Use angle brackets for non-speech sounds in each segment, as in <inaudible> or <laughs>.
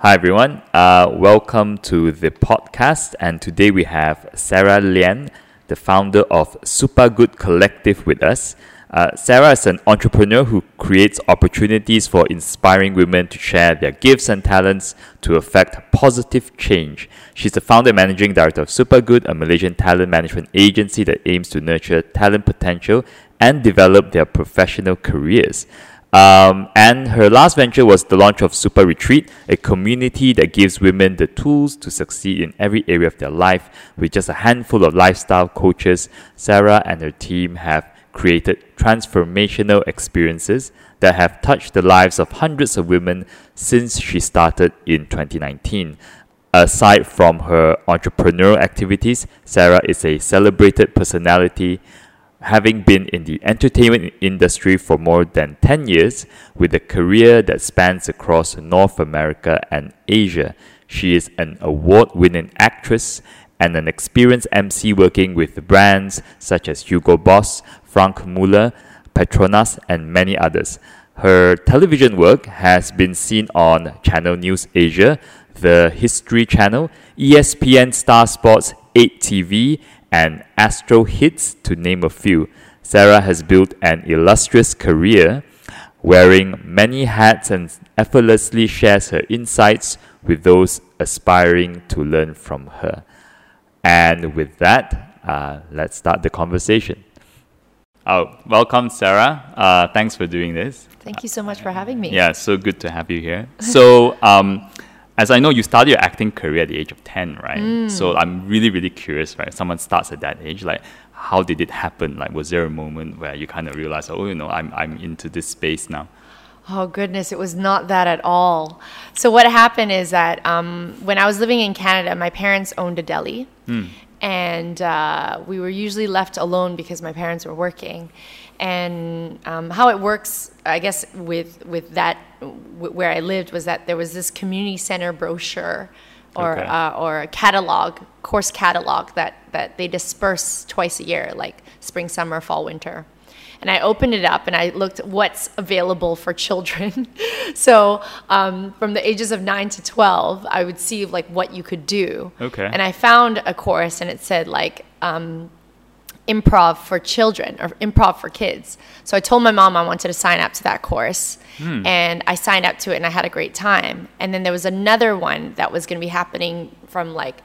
Hi, everyone. Uh, welcome to the podcast. And today we have Sarah Lian, the founder of Super Good Collective, with us. Uh, Sarah is an entrepreneur who creates opportunities for inspiring women to share their gifts and talents to affect positive change. She's the founder and managing director of Supergood, a Malaysian talent management agency that aims to nurture talent potential and develop their professional careers. Um, and her last venture was the launch of Super Retreat, a community that gives women the tools to succeed in every area of their life. With just a handful of lifestyle coaches, Sarah and her team have created transformational experiences that have touched the lives of hundreds of women since she started in 2019. Aside from her entrepreneurial activities, Sarah is a celebrated personality, having been in the entertainment industry for more than 10 years with a career that spans across North America and Asia. She is an award winning actress and an experienced MC working with brands such as Hugo Boss, Franck Muller, Petronas, and many others. Her television work has been seen on Channel News Asia, the History Channel, ESPN Star Sports, 8 TV, and Astro Hits, to name a few. Sarah has built an illustrious career, wearing many hats and effortlessly shares her insights with those aspiring to learn from her. And with that, uh, let's start the conversation. Oh, welcome, Sarah. Uh, thanks for doing this. Thank you so much for having me. Yeah, so good to have you here. So, um, as I know, you started your acting career at the age of 10, right? Mm. So, I'm really, really curious, right? Someone starts at that age, like, how did it happen? Like, was there a moment where you kind of realized, oh, you know, I'm, I'm into this space now? Oh, goodness, it was not that at all. So, what happened is that um, when I was living in Canada, my parents owned a deli. Hmm. And uh, we were usually left alone because my parents were working. And um, how it works, I guess, with, with that, where I lived, was that there was this community center brochure or, Okay. uh, or a catalog, course catalog that, that they disperse twice a year, like spring, summer, fall, winter. And I opened it up and I looked what's available for children. <laughs> so um, from the ages of 9 to 12, I would see like what you could do. Okay. And I found a course and it said like um, improv for children or improv for kids. So I told my mom I wanted to sign up to that course. Hmm. And I signed up to it and I had a great time. And then there was another one that was going to be happening from like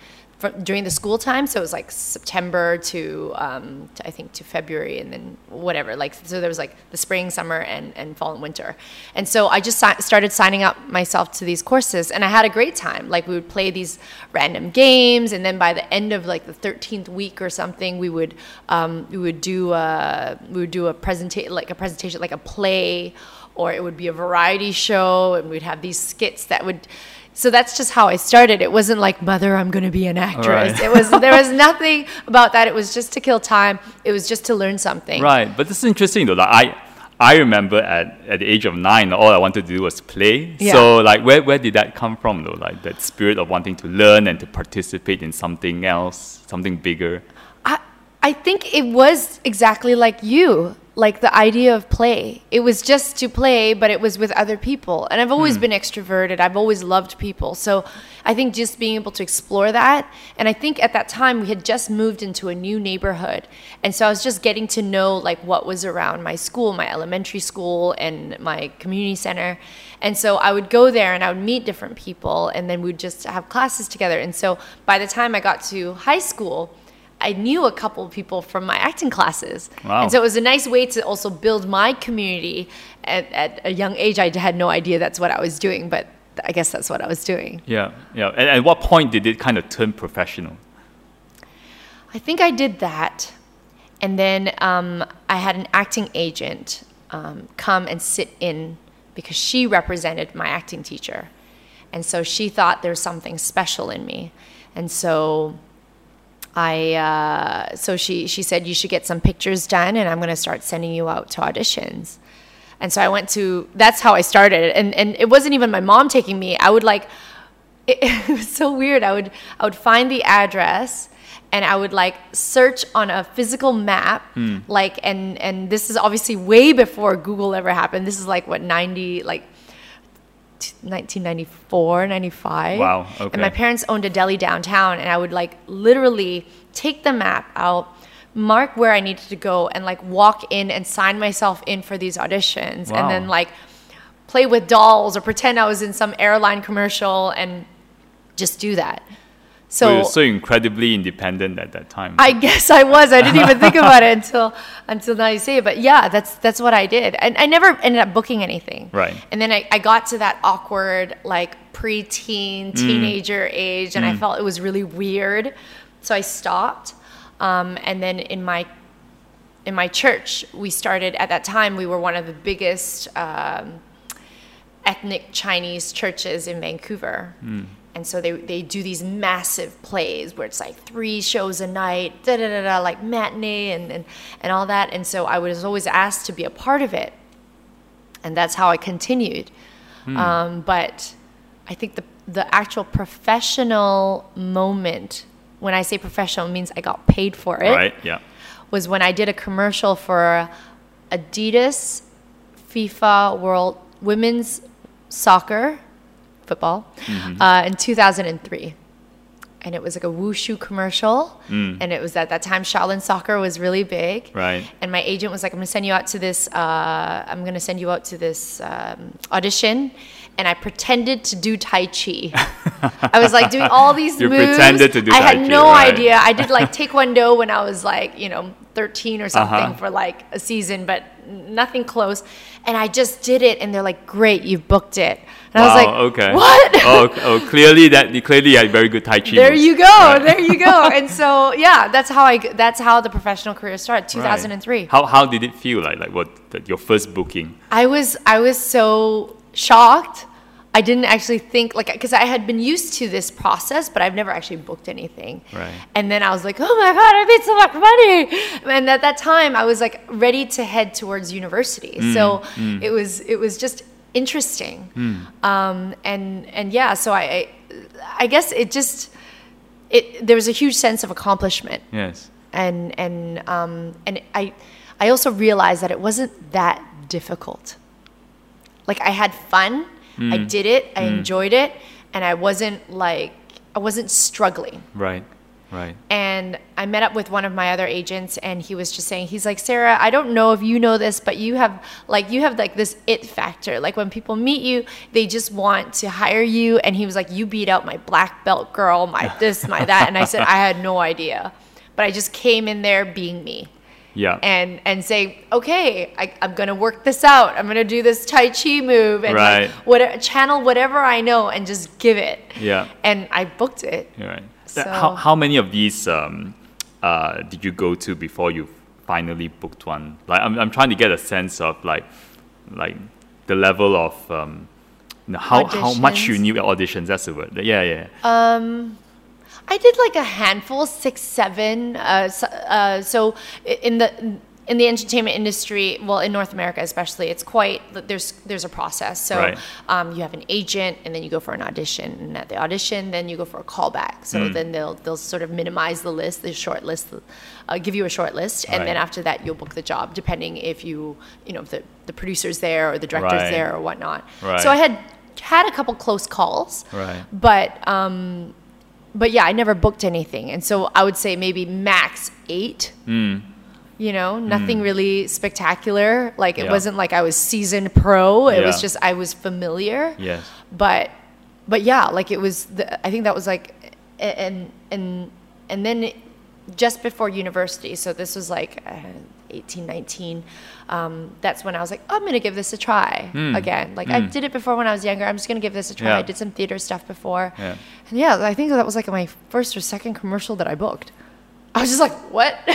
during the school time. So it was like September to, um, to, I think to February and then whatever. Like, so there was like the spring, summer, and, and fall and winter. And so I just si- started signing up myself to these courses and I had a great time. Like we would play these random games. And then by the end of like the 13th week or something, we would, um, we would do a, we would do a presentation, like a presentation, like a play or it would be a variety show and we'd have these skits that would so that's just how I started. It wasn't like mother, I'm going to be an actress. Right. It was there was <laughs> nothing about that. It was just to kill time. It was just to learn something. Right, but this is interesting though. Like I, I remember at, at the age of nine, all I wanted to do was play. Yeah. So like, where, where did that come from though? Like that spirit of wanting to learn and to participate in something else, something bigger. I I think it was exactly like you, like the idea of play. It was just to play, but it was with other people. And I've always hmm. been extroverted. I've always loved people. So I think just being able to explore that. And I think at that time we had just moved into a new neighborhood. And so I was just getting to know like what was around my school, my elementary school and my community center. And so I would go there and I would meet different people and then we'd just have classes together. And so by the time I got to high school, I knew a couple of people from my acting classes. Wow. And so it was a nice way to also build my community at, at a young age. I had no idea that's what I was doing, but I guess that's what I was doing. Yeah, yeah. And at what point did it kind of turn professional? I think I did that. And then um, I had an acting agent um, come and sit in because she represented my acting teacher. And so she thought there was something special in me. And so I, uh, so she, she said, you should get some pictures done and I'm going to start sending you out to auditions. And so I went to, that's how I started. And, and it wasn't even my mom taking me. I would like, <laughs> it, it was so weird. I would, I would find the address and I would like search on a physical map, like, and, and this is obviously way before Google ever happened. This is like what, 90, like 1994, 95. Wow, okay. And my parents owned a deli downtown, and I would like literally take the map out, mark where I needed to go, and like walk in and sign myself in for these auditions, Wow. and then like play with dolls or pretend I was in some airline commercial and just do that. So So you're so incredibly independent at that time. I guess I was. I didn't even think about it <laughs> until until now you say it. But yeah, that's that's what I did. And I never ended up booking anything. Right. And then I, I got to that awkward like preteen teenager age and I felt it was really weird. So I stopped. Um, and then in my in my church, we started at that time we were one of the biggest um, ethnic Chinese churches in Vancouver. And so they, they do these massive plays where it's like three shows a night, da da da da, like matinee and, and, and all that. And so I was always asked to be a part of it. And that's how I continued. Um, but I think the, the actual professional moment, when I say professional, it means I got paid for it right? Yeah. was when I did a commercial for Adidas FIFA World Women's Soccer Football uh, in 2003. And it was like a wushu commercial. And it was at that time Shaolin soccer was really big. Right. And my agent was like, I'm going to send you out to this, uh, I'm going to send you out to this um, audition. And I pretended to do Tai Chi. I was like doing all these <laughs> You moves. pretended to do I Tai had Chi, no right. idea. I did like <laughs> Taekwondo when I was like, you know, 13 or something Uh-huh. for like a season, but nothing close. And I just did it, and they're like, "Great, you've booked it." And I was like, okay. What? oh, <laughs> oh, clearly that you clearly had very good Tai Chi. there moves. you go. Right. There you go. and so, yeah, that's how I That's how the professional career started. Right. 2003. How how did it feel like? Like what? Your first booking? I was I was so shocked. I didn't actually think like because I had been used to this process, but I've never actually booked anything. Right. And then I was like, oh my god, I made so much money. And at that time, I was like ready to head towards university. Mm, So it was it was just interesting. Um, and and yeah, so I I, I guess it just it there was a huge sense of accomplishment Yes. and and um, and I I also realized that it wasn't that difficult. Like I had fun, I mm. did it, I mm. enjoyed it, and I wasn't like I wasn't struggling. Right. Right. And I met up with one of my other agents, and he was just saying, he's like, Sarah, I don't know if you know this, but you have like you have like this it factor. Like when people meet you, they just want to hire you. And he was like, you beat out my black belt girl, my this, my that. And I said, <laughs> I had no idea, but I just came in there being me Yeah. and and say, okay, I, I'm gonna work this out. I'm gonna do this Tai Chi move and Right. like whatever channel whatever I know and just give it. Yeah. And I booked it. You're right. So- how how many of these um, uh, did you go to before you finally booked one? Like I'm I'm trying to get a sense of like like the level of um, how how much you knew auditions. That's the word. Yeah, yeah. Um, I did like a handful, six, seven. Uh, so, uh, so in the in the entertainment industry, well, in North America especially, it's quite there's there's a process. So Right. um, you have an agent, and then you go for an audition, and at the audition, then you go for a callback. So Mm. then they'll they'll sort of minimize the list, the short list, uh, give you a short list, and then after that, you'll book the job, depending if you you know if the the producer's there or the director's Right. there or whatnot. Right. So I had had a couple close calls Right. but um but yeah i never booked anything. And so i would say maybe max eight Mm. you know nothing really spectacular. Like it Yeah. wasn't like i was seasoned pro. It was just i was familiar. Yes. but but yeah like it was the, i think that was like and and and then just before university. So this was like uh, 18 19 um, that's when i was like i'm gonna give this a try again like i did it before when i was younger i'm just gonna give this a try Hmm. Yeah. i did some theater stuff before Yeah. and yeah i think that was like my first or second commercial that i booked i was just like what <laughs>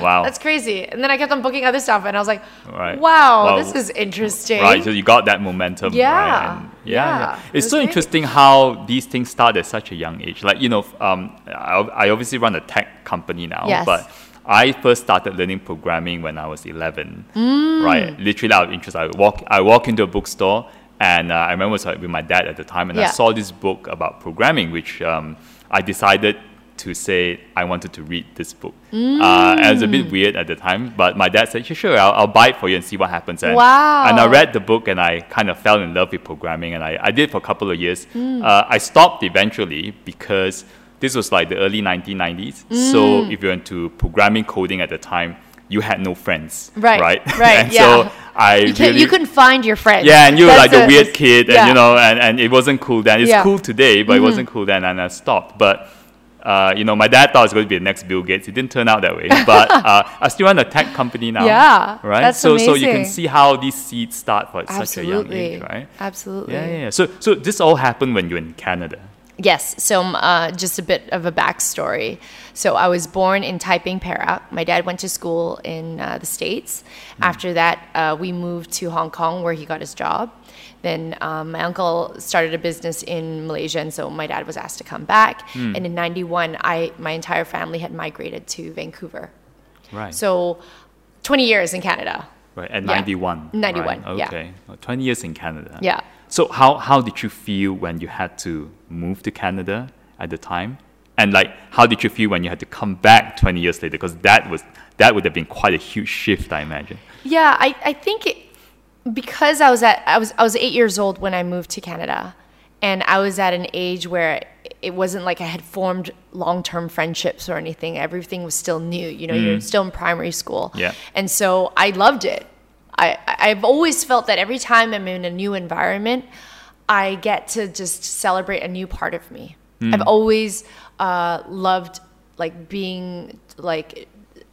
Wow. that's crazy and then i kept on booking other stuff and i was like Right. wow Wow. this is interesting Right, so you got that momentum. Yeah, right? And yeah, yeah, yeah. It's was so great. interesting how these things start at such a young age. Like you know, um, I, I obviously run a tech company now, Yes. but I first started learning programming when I was 11. Mm. Right, literally out of interest. I walk, I walk into a bookstore, and uh, I remember it was with my dad at the time, and I saw this book about programming, which um, I decided to say I wanted to read this book. Mm. Uh, it was a bit weird at the time, but my dad said, "Sure, sure, I'll, I'll buy it for you and see what happens." And, Wow. And I read the book and I kind of fell in love with programming, and I, I did for a couple of years. Mm. Uh, I stopped eventually because this was like the early 1990s. So Mm. if you're into programming coding at the time, you had no friends, Right, Right, right, <laughs> and yeah. So I You, really you couldn't find your friends. yeah, and you were like the a- weird kid, and yeah. you know, and, and it wasn't cool then. It's Yeah. Mm-hmm. cool today, but it wasn't cool then, and I stopped. But uh, you know, my dad thought it was going to be the next Bill Gates. It didn't turn out that way. <laughs> But uh, I still run a tech company now. Yeah, right. that's so so you can see how these seeds start for such a young age, right? Absolutely. Yeah, yeah, yeah. So so this all happened when you were in Canada. Yes. So, um, uh, just a bit of a backstory. So, I was born in Taiping, Perak. My dad went to school in uh, the States. After that, uh, we moved to Hong Kong where he got his job. Then um, my uncle started a business in Malaysia, and so my dad was asked to come back. And in '91, I my entire family had migrated to Vancouver. Right. So, 20 years in Canada. right at yeah. 91. 91, Right? Okay. Well, 20 years in Canada. Yeah. So how how did you feel when you had to move to Canada at the time? And like how did you feel when you had to come back 20 years later because that was that would have been quite a huge shift I imagine. Yeah, I, I think it, because I was at I was I was eight years old when I moved to Canada, and I was at an age where it wasn't like I had formed long term friendships or anything. Everything was still new. You know, you're mm. still in primary school. Yeah. And so I loved it. I I've always felt that every time I'm in a new environment, I get to just celebrate a new part of me. I've always uh, loved like being like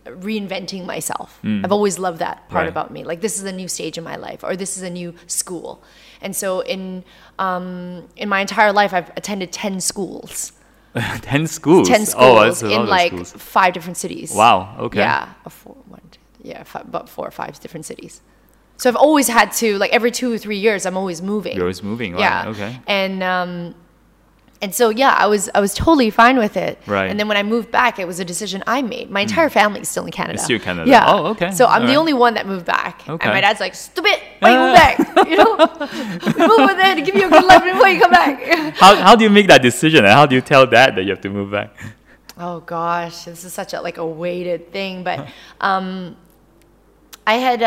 reinventing myself. I've always loved that part Right. about me. Like this is a new stage in my life, or this is a new school. And so in um, in my entire life, I've attended ten schools, <laughs> 10 schools. ten Oh, schools lot in like schools. five different cities. Wow, okay. Yeah, four, one, two, yeah, five, about four or five different cities. So I've always had to like every two or three years, I'm always moving. You're always moving, right? Yeah. Okay. And um, and so yeah, I was I was totally fine with it. Right. Hmm. And then when I moved back, it was a decision I made. My entire family is still in Canada. still in Canada. Yeah. Oh, okay. So I'm All the right. only one that moved back. Okay. And my dad's like, stupid, why you move back? You know, <laughs> move over there to give you a good life before you come back. <laughs> How how do you make that decision and how do you tell dad that you have to move back? Oh gosh, this is such a like a weighted thing, but um, I had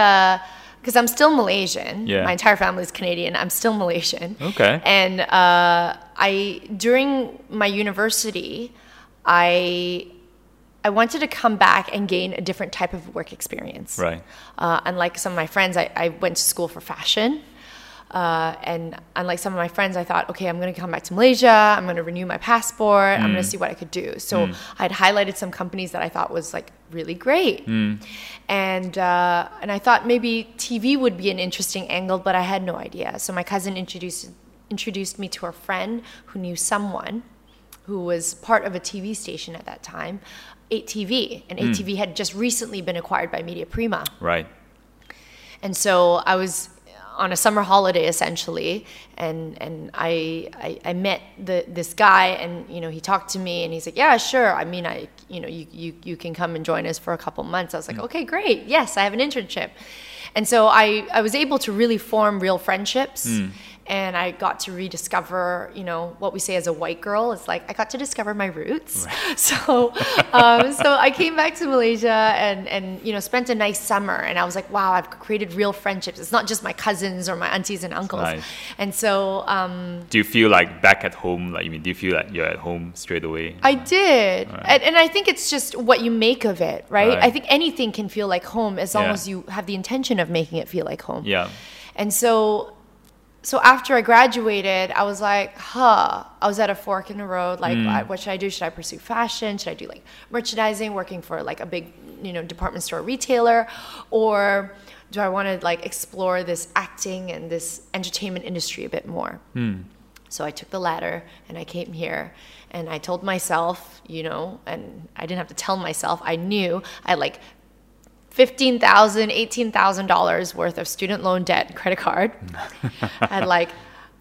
because I'm still Malaysian. Yeah. My entire family is Canadian. I'm still Malaysian. Okay. And uh, I during my university, I I wanted to come back and gain a different type of work experience. Right. Uh, unlike some of my friends, I, I went to school for fashion. Uh, and unlike some of my friends, I thought, okay, I'm going to come back to Malaysia. I'm going to renew my passport. I'm going to see what I could do. So I'd highlighted some companies that I thought was like really great, and uh, and I thought maybe TV would be an interesting angle, but I had no idea. So my cousin introduced introduced me to a friend who knew someone who was part of a TV station at that time, 8TV, and 8TV had just recently been acquired by Media Prima. Right. And so I was on a summer holiday essentially, and and I I, I met the this guy, and you know he talked to me, and he's like, yeah, sure. I mean, I you know you you you can come and join us for a couple months. I was like, mm. okay, great. Yes, I have an internship, and so I I was able to really form real friendships. Mm. And I got to rediscover, you know, what we say as a white girl. It's like I got to discover my roots. Right. <laughs> So, um, so I came back to Malaysia and and you know spent a nice summer. And I was like, wow, I've created real friendships. It's not just my cousins or my aunties and uncles. Nice. And so um, Do you feel like back at home? Like, I mean, do you feel like you're at home straight away? I did, and, and I think it's just what you make of it, right? Right. I think anything can feel like home as long Yeah. as you have the intention of making it feel like home. yeah. And so, so after I graduated, I was like, huh. I was at a fork in the road. Like, mm. I- what should I do? Should I pursue fashion? Should I do like merchandising, working for like a big, you know, department store retailer, or do I want to like explore this acting and this entertainment industry a bit more? Hmm. So I took the latter and I came here and I told myself, you know, and I didn't have to tell myself, I knew I like $15,000, $18,000 worth of student loan debt and credit card. <laughs> I had like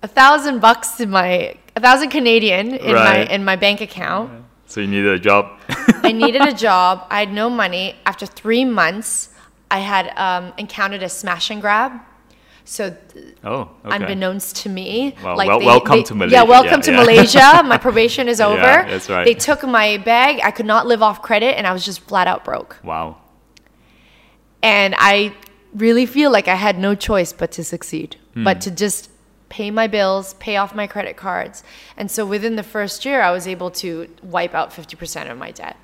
a thousand bucks in my, a thousand Canadian in Right. my, in my bank account. So you needed a job. <laughs> I needed a <laughs> job. I had no money. After three months, I had um, encountered a smash and grab. So, Oh, okay. unbeknownst to me, Well, wel- welcome to Malaysia. Yeah, welcome Yeah, to yeah. Malaysia. My probation is over. that's right. They took my bag. I could not live off credit, and I was just flat out broke. Wow. And I really feel like I had no choice but to succeed, Hmm. but to just pay my bills, pay off my credit cards. And so within the first year, I was able to wipe out 50% of my debt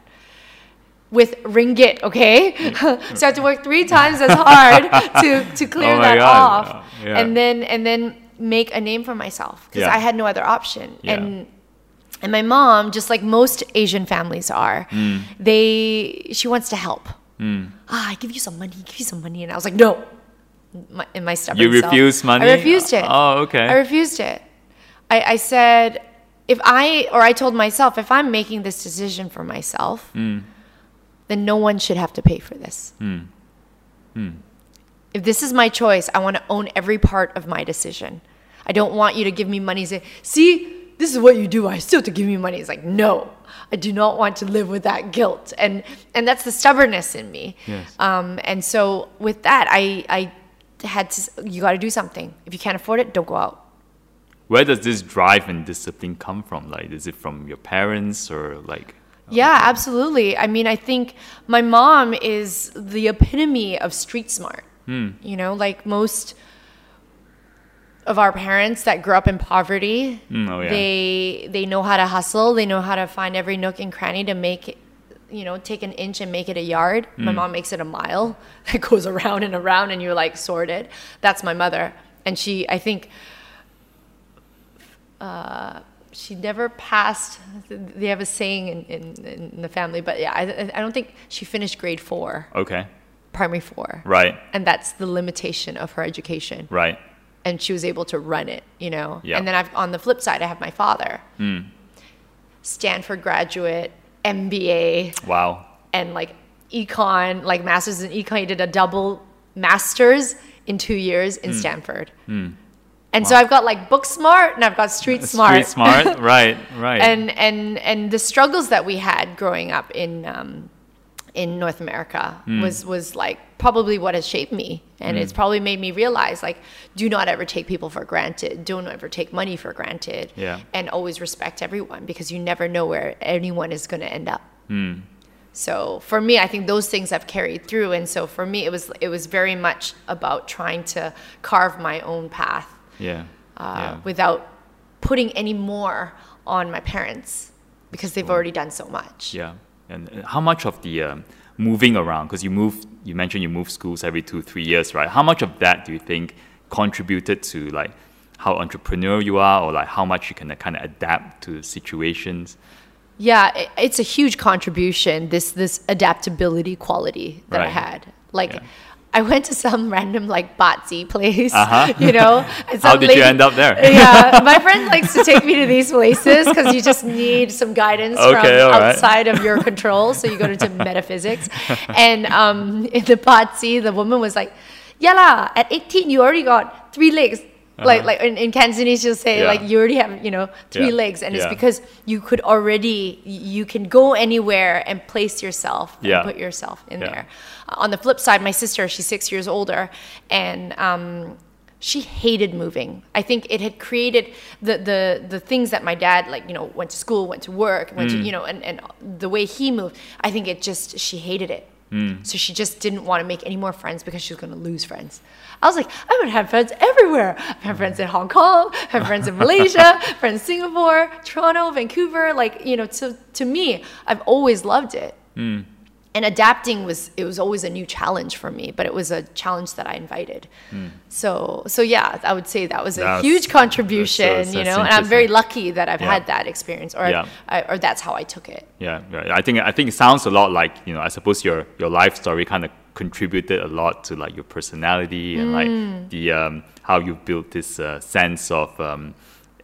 with ringgit, okay? <laughs> so I had to work three times as hard <laughs> to, to clear Oh that God. off. Yeah. And then and then make a name for myself because Yeah. I had no other option. Yeah. And and my mom, just like most Asian families are, Hmm. they she wants to help. Ah, I give you some money, give you some money, and I was like, no. My, in my stubborn You self. money? I refused it. Oh, okay. I refused it. I, I said, if I or I told myself, if I'm making this decision for myself, Hmm. then no one should have to pay for this. If this is my choice, I want to own every part of my decision. I don't want you to give me money and say, see, this is what you do. I still have to give you money. It's like, no, I do not want to live with that guilt. And and that's the stubbornness in me. Yes. Um, and so with that, I I had to you got to do something. If you can't afford it, don't go out. Where does this drive and discipline come from? Like, is it from your parents or like? Yeah, absolutely. I mean, I think my mom is the epitome of street smart. You know, like most of our parents that grew up in poverty, Mm, oh, yeah. they they know how to hustle. They know how to find every nook and cranny to make it, you know, take an inch and make it a yard. My Mm. mom makes it a mile. <laughs> It goes around and around, and you're like sorted. That's my mother, and she, I think, uh, she never passed. They have a saying in, in, in the family, but yeah, I, I don't think she finished grade four, Okay. primary four, Right. and that's the limitation of her education. Right. And she was able to run it, you know. Yeah. And then I've on the flip side, I have my father, Stanford graduate, MBA, Wow. and like econ, like masters in econ. He did a double masters in two years in Stanford. And so I've got like book smart and I've got street <laughs> smart. Street smart. <laughs> right. Right. and and and the struggles that we had growing up in um, in North America Hmm. was was like probably what has shaped me, and it's probably made me realize like do not ever take people for granted, don't ever take money for granted, Yeah. and always respect everyone because you never know where anyone is going to end up. Hmm. So for me, I think those things have carried through, and so for me, it was it was very much about trying to carve my own path yeah. uh, yeah. without putting any more on my parents because they've already done so much. Yeah. And how much of the um, moving around, because you move, you mentioned you move schools every two, three years, right? How much of that do you think contributed to like how entrepreneurial you are or like how much you can kind of adapt to situations? Yeah, it's a huge contribution. This this adaptability quality that I had. Like, Yeah. I went to some random like Bazi place, Uh-huh. <laughs> you know. <laughs> and How did you end up there? <laughs> yeah, my friend likes to take me to these places because you just need some guidance Okay, from right. outside of your control. So you go into metaphysics, and um, in the Bazi, the woman was like, "Yeah lah, at 18 you already got three legs." Like Uh-huh. like in, in Cantonese, she'll say Yeah. like you already have you know three Yeah. legs, and it's because you could already you can go anywhere and place yourself and put yourself in there. Uh, on the flip side, my sister, she's six years older, and um, she hated moving. I think it had created the, the the things that my dad like, you know, went to school, went to work, went Mm. to you know, and, and the way he moved. I think it just she hated it. Mm. So she just didn't want to make any more friends because she was going to lose friends. I was like, I'm to have friends everywhere. I have friends in Hong Kong, I have friends in Malaysia, <laughs> friends in Singapore, Toronto, Vancouver. Like, you know, to, to me, I've always loved it hmm. and adapting was it was always a new challenge for me but it was a challenge that i invited hmm. so so yeah i would say that was a That's- huge contribution that's- you know and i'm very lucky that i've Yeah. had that experience or Yeah. I, or that's how i took it Yeah, right. I think I think it sounds a lot like you know. I suppose your your life story kind of contributed a lot to like your personality and Mm. like the um, how you built this uh, sense of um,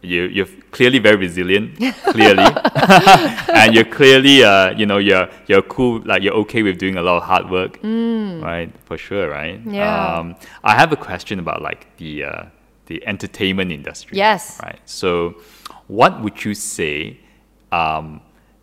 you you're clearly very resilient, <laughs> clearly, <laughs> and you're clearly uh, you know you're you're cool like you're okay with doing a lot of hard work, right? For sure, right? Mm. Yeah. Um, I have a question about like the uh, the entertainment industry. Yes. Right. So, what would you say um,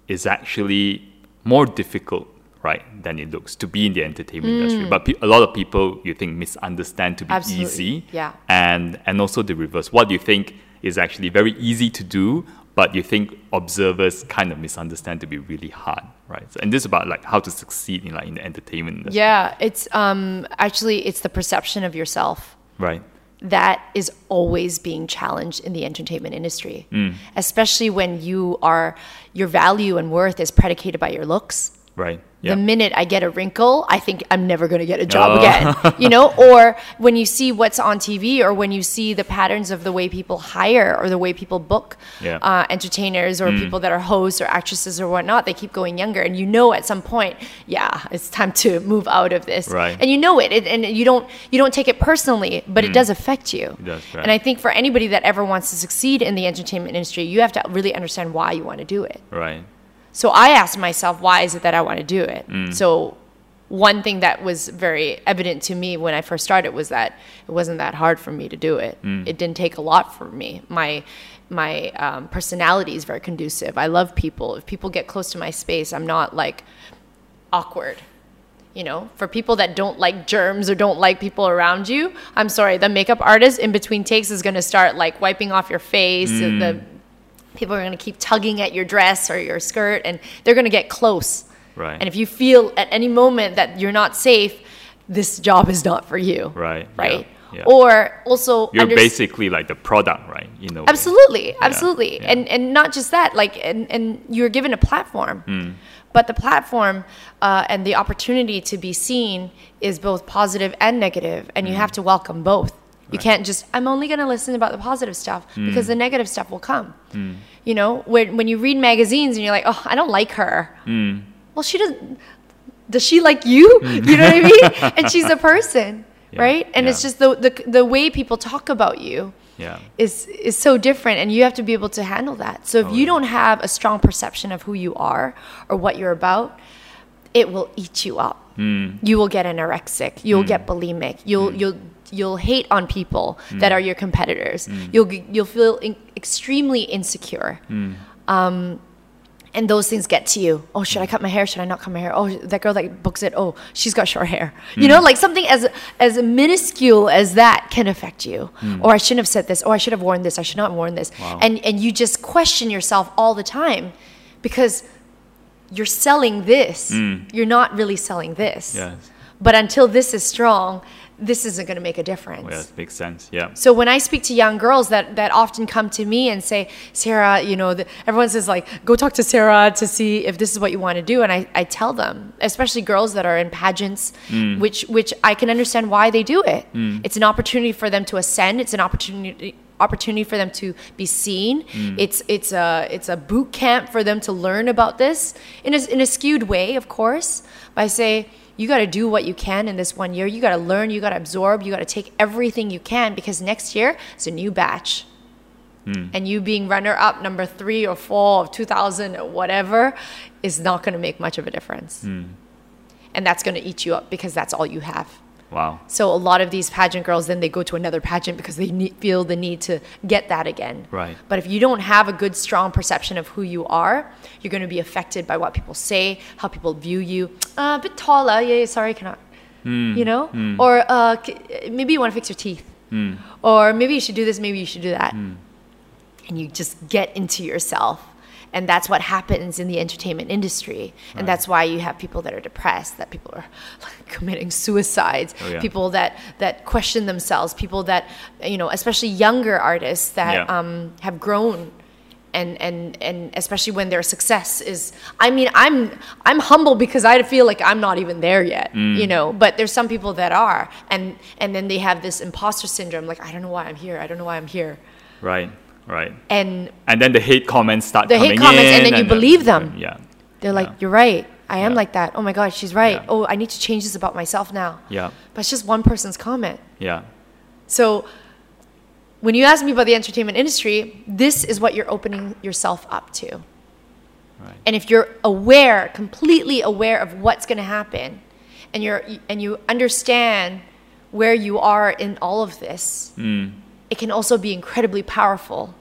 is actually more difficult right, than it looks to be in the entertainment industry. But pe- a lot of people you think misunderstand to be Mm. Absolutely, easy, yeah. and and also the reverse. What do you think is actually very easy to do, but you think observers kind of misunderstand to be really hard, right? So, and this is about like how to succeed in like in the entertainment industry, Yeah, it's um, actually it's the perception of yourself right? that is always being challenged in the entertainment industry, Mm. especially when you are your value and worth is predicated by your looks. Right. The minute I get a wrinkle, I think I'm never going to get a job Oh. again. <laughs> You know, or when you see what's on TV, or when you see the patterns of the way people hire or the way people book Yeah. uh, entertainers or people that are hosts or actresses or whatnot, they keep going younger, and you know at some point, yeah, it's time to move out of this, Right. and you know it, it and you don't you don't take it personally, but it does affect you. It does, right. And I think for anybody that ever wants to succeed in the entertainment industry, you have to really understand why you want to do it. Right. So I asked myself, why is it that I want to do it? Mm. So one thing that was very evident to me when I first started was that it wasn't that hard for me to do it. Mm. It didn't take a lot for me. My my um, personality is very conducive. I love people. If people get close to my space, I'm not like awkward. You know, for people that don't like germs or don't like people around you, I'm sorry, the makeup artist in between takes is going to start like wiping off your face. and The mm. People are going to keep tugging at your dress or your skirt and they're going to get close. Right. And if you feel at any moment that you're not safe, this job is not for you. Right. Right. Yeah. Yeah. Or also You're basically like the product, right? You know. Absolutely, absolutely, yeah. and and not just that, like and and you're given a platform, Hmm. but the platform uh, and the opportunity to be seen is both positive and negative, and you Hmm. have to welcome both. You can't just I'm only going to listen about the positive stuff Hmm. because the negative stuff will come. You know, when when you read magazines and you're like, oh, I don't like her. Hmm. Well, she doesn't. Does she like you? <laughs> You know what I mean? <laughs> And she's a person, Yeah, right? And it's just the, the the way people talk about you Yeah. is is so different and you have to be able to handle that. So if Oh, you yeah. don't have a strong perception of who you are or what you're about, it will eat you up. Hmm. You will get anorexic, you'll get bulimic, you'll you'll you'll hate on people Hmm. that are your competitors. You'll you'll feel in, extremely insecure. Hmm. Um, and those things get to you. Oh, should I cut my hair? Should I not cut my hair? Oh, that girl that books it. Oh, she's got short hair. You Hmm. know, like something as as minuscule as that can affect you. Or I shouldn't have said this. Or I should have worn this. I should not have worn this. Wow. And and you just question yourself all the time because you're selling this. You're not really selling this. Yes. But until this is strong, this isn't going to make a difference. Oh, yes. Makes sense. Yeah. So when I speak to young girls that, that often come to me and say, Sarah, you know, the, everyone says like, go talk to Sarah to see if this is what you want to do. And I, I tell them, especially girls that are in pageants, mm. which, which I can understand why they do it. Mm. It's an opportunity for them to ascend. It's an opportunity opportunity for them to be seen. Mm. It's it's a it's a boot camp for them to learn about this in a, in a skewed way, of course. But I say you got to do what you can in this one year. You got to learn. You got to absorb. You got to take everything you can because next year it's a new batch. Hmm. And you being runner up number three or four of 2000 or whatever is not going to make much of a difference. Hmm. And that's going to eat you up because that's all you have. Wow. So a lot of these pageant girls then they go to another pageant because they need, feel the need to get that again. Right. But if you don't have a good strong perception of who you are, you're going to be affected by what people say, how people view you. Uh, a bit taller, yeah, yeah, sorry, cannot. You know, or uh, maybe you want to fix your teeth, or maybe you should do this, maybe you should do that, and you just get into yourself. And that's what happens in the entertainment industry. And that's why you have people that are depressed, that people are like, <laughs> committing suicides, Oh, yeah. people that, that question themselves, people that, you know, especially younger artists that Yeah. um, have grown. And, and, and especially when their success is I mean I'm I'm humble because I feel like I'm not even there yet Mm. you know but there's some people that are and and then they have this imposter syndrome like I don't know why I'm here I don't know why I'm here Right. Right. and And then the hate comments start The hate coming comments, and then you believe them. Yeah. They're like, Yeah. you're right. I am Yeah. like that. Oh my God, she's right. Yeah. Oh, I need to change this about myself now. Yeah. But it's just one person's comment. Yeah. So when you ask me about the entertainment industry, this is what you're opening yourself up to. Right. And if you're aware, completely aware of what's going to happen, and you're and you understand where you are in all of this, Mm. It can also be incredibly powerful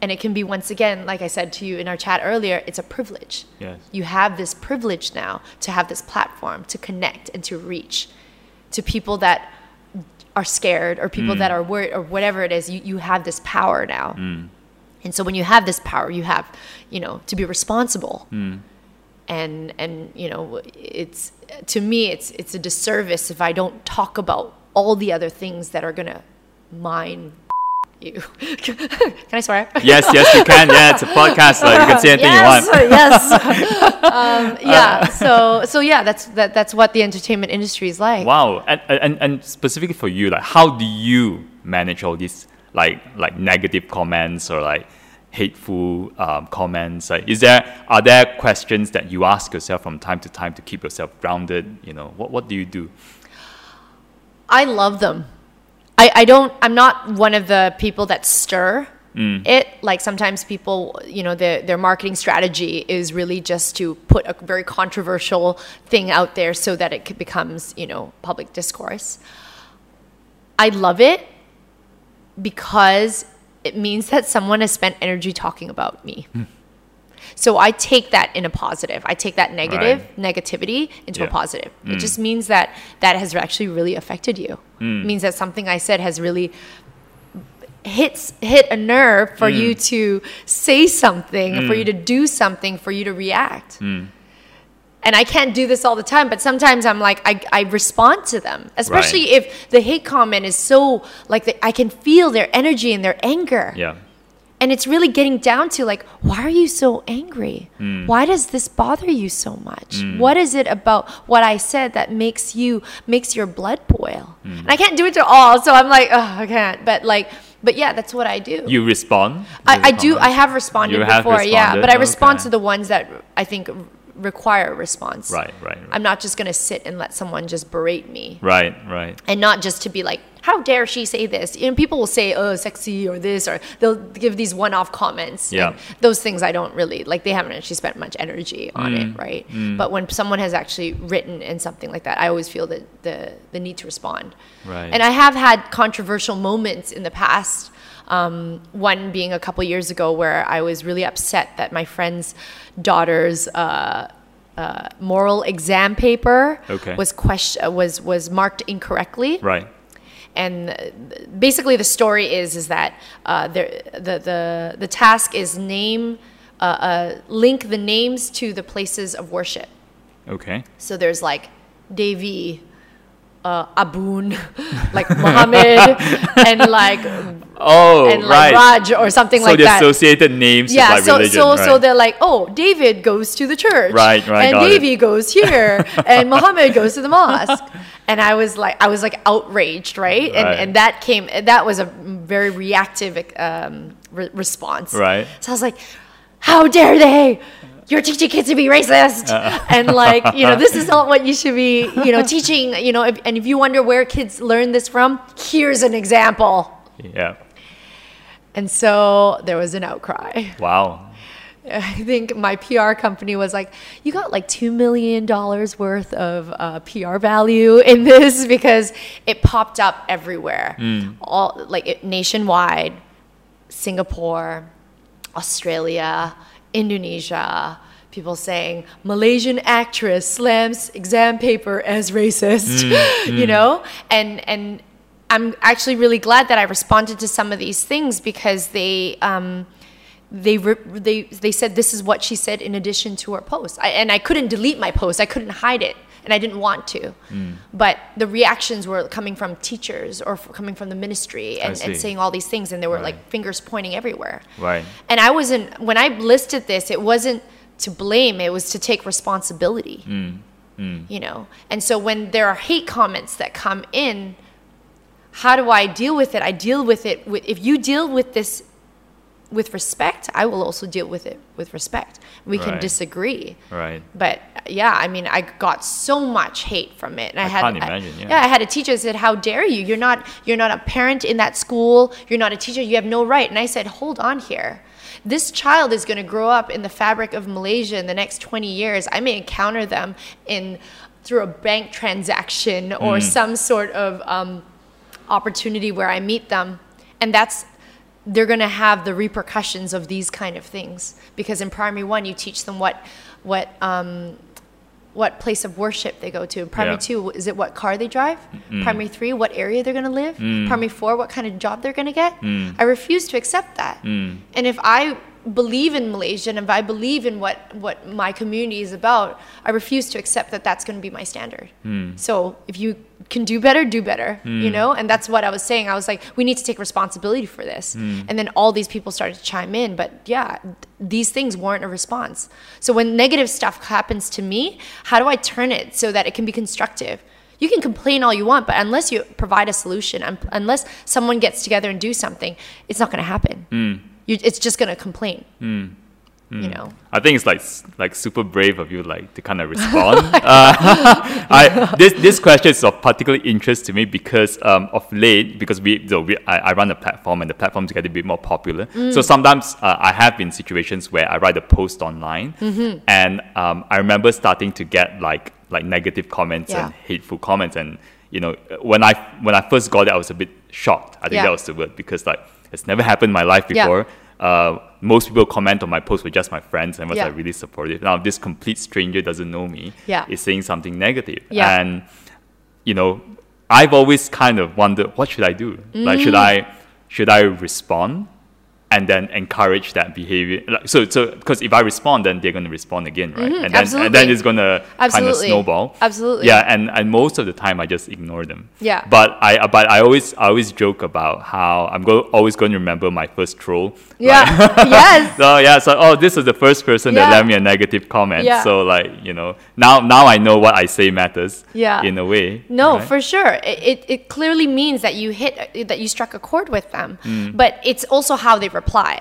And it can be, once again, like I said to you in our chat earlier, it's a privilege. Yes. You have this privilege now to have this platform to connect and to reach to people that are scared or people mm. that are worried or whatever it is. You, you have this power now. Mm. And so when you have this power, you have, you know, to be responsible. Mm. And and you know, it's to me it's it's a disservice if I don't talk about all the other things that are gonna mine <laughs> you. <laughs> can I swear? Yes, yes, you can. Yeah, it's a podcast, so you can say anything yes, you want. <laughs> yes. um, yeah. So so yeah, that's that, that's what the entertainment industry is like. Wow, and, and and specifically for you, like, how do you manage all these like like negative comments or like hateful um, comments? Like, is there are there questions that you ask yourself from time to time to keep yourself grounded? You know, what what do you do? I love them. I, I don't I'm not one of the people that stir mm. it. Like sometimes people, you know, their their marketing strategy is really just to put a very controversial thing out there so that it becomes, you know, public discourse. I love it because it means that someone has spent energy talking about me. Hmm. So I take that in a positive. I take that negative negativity into a Yeah. positive. It mm. just means that that has actually really affected you. It means that something I said has really hits hit a nerve for you mm. to say something, for you to do something, for you to react. And I can't do this all the time, but sometimes I'm like, I, I respond to them, especially if the hate comment is so like the, I can feel their energy and their anger. Yeah, And it's really getting down to like, why are you so angry? Hmm. Why does this bother you so much? Hmm. What is it about what I said that makes you makes your blood boil? Hmm. And I can't do it to all, so I'm like, oh, I can't. But like, but yeah, that's what I do. you respond. I, I do. I have responded have before, yeah, but I respond Okay. to the ones that I think require a response. Right, right, right. I'm not just gonna sit and let someone just berate me Right, right. and not just to be like, how dare she say this? You know, people will say, oh, sexy or this, or they'll give these one off comments. Yeah. Those things I don't really like, they haven't actually spent much energy on Mm. it, right? But when someone has actually written in something like that, I always feel the, the, the need to respond. Right. And I have had controversial moments in the past. Um, one being a couple years ago where I was really upset that my friend's daughter's uh, uh, moral exam paper Okay. was question was was marked incorrectly Right. and uh, basically the story is is that uh, there, the the the task is name uh, uh, link the names to the places of worship. Okay. So there's like Devi, uh, Abun, <laughs> like Muhammad, <laughs> and like Oh, and right. Raj or something so like that. So the associated names Yeah, with like so religion. so right? so they're like, oh, David goes to the church, Right, right, and. Davy goes here, <laughs> and Muhammad goes to the mosque, and I was like, I was like outraged, right? And Right. and that came, that was a very reactive um, re- response, Right. So I was like, how dare they? You're teaching kids to be racist, Uh. and like you know, this is <laughs> not what you should be, you know, teaching. You know, if, and if you wonder where kids learn this from, here's an example. yeah. And so there was an outcry. <laughs> Wow. I think my PR company was like, "You got like two million dollars worth of uh, PR value <laughs> in this because it popped up everywhere, hmm. all like it, nationwide, Singapore, Australia, Indonesia." People saying Malaysian actress slams exam paper as racist, hmm. <laughs> you hmm. know, and and I'm actually really glad that I responded to some of these things because they. Um, they they they said this is what she said in addition to her post. I, and i couldn't delete my post. I couldn't hide it and i didn't want to. Mm. But the reactions were coming from teachers or f- coming from the ministry and, and saying all these things and there were Right. like fingers pointing everywhere. Right. and i wasn't when i listed this it wasn't to blame. It was to take responsibility. Mm. Mm. You know? And so when there are hate comments that come in how do i deal with it? I deal with it with, if you deal with this with respect i will also deal with it with respect. We can disagree. Right. but yeah i mean i got so much hate from it. And i, I had can't imagine, yeah. yeah i had a teacher that said how dare you? You're not you're not a parent in that school. You're not a teacher. You have no right. And i said hold on here. This child is going to grow up in the fabric of malaysia in the next 20 years. I may encounter them in through a bank transaction or Mm. some sort of um, opportunity where i meet them and that's they're going to have the repercussions of these kind of things because in primary one you teach them what what um, what place of worship they go to. Primary Yeah. two, is it what car they drive? Primary three, what area they're going to live? Mm. Primary four, what kind of job they're going to get? I refuse to accept that. Mm. And if I believe in Malaysia and if I believe in what, what my community is about, I refuse to accept that that's going to be my standard. Mm. So if you can do better, do better, you hmm. know? And that's what I was saying. I was like, we need to take responsibility for this. Mm. And then all these people started to chime in. But yeah, th- these things warrant a response. So when negative stuff happens to me, how do I turn it so that it can be constructive? You can complain all you want, but unless you provide a solution, un- unless someone gets together and do something, it's not going to happen. Hmm. You, it's just going to complain. Hmm. You know? I think it's like like super brave of you, like to kind of <laughs> respond. uh, <laughs> I, this this question is of particular interest to me because um, of late, because we, so we I, I run a platform and the platform's getting a bit more popular. So sometimes uh, I have been situations where I write a post online, and um, I remember starting to get like like negative comments Yeah. and hateful comments, and you know when I when I first got it, I was a bit shocked. I think Yeah. that was the word because like it's never happened in my life Yeah. Uh, most people comment on my post were just my friends and was Yeah. like really supportive. Now this complete stranger doesn't know me Yeah. is saying something negative. Yeah. And you know, I've always kind of wondered what should I do? Like should Mm. I should I respond and then encourage that behavior? Like, so so because if I respond then they're gonna respond again, right? and then and then Mm-hmm. it's gonna kind of snowball. Absolutely. Yeah, and, and most of the time I just ignore them. Yeah. But I but I always I always joke about how I'm go, always going to remember my first troll. Yeah. <laughs> yes. <laughs> So yeah, so oh, this is the first person that left me a negative comment. Yeah. So like you know, now now I know what I say matters. Yeah. In a way. No, right? for sure. It, it, it clearly means that you hit, that you struck a chord with them. Mm. But it's also how they reply.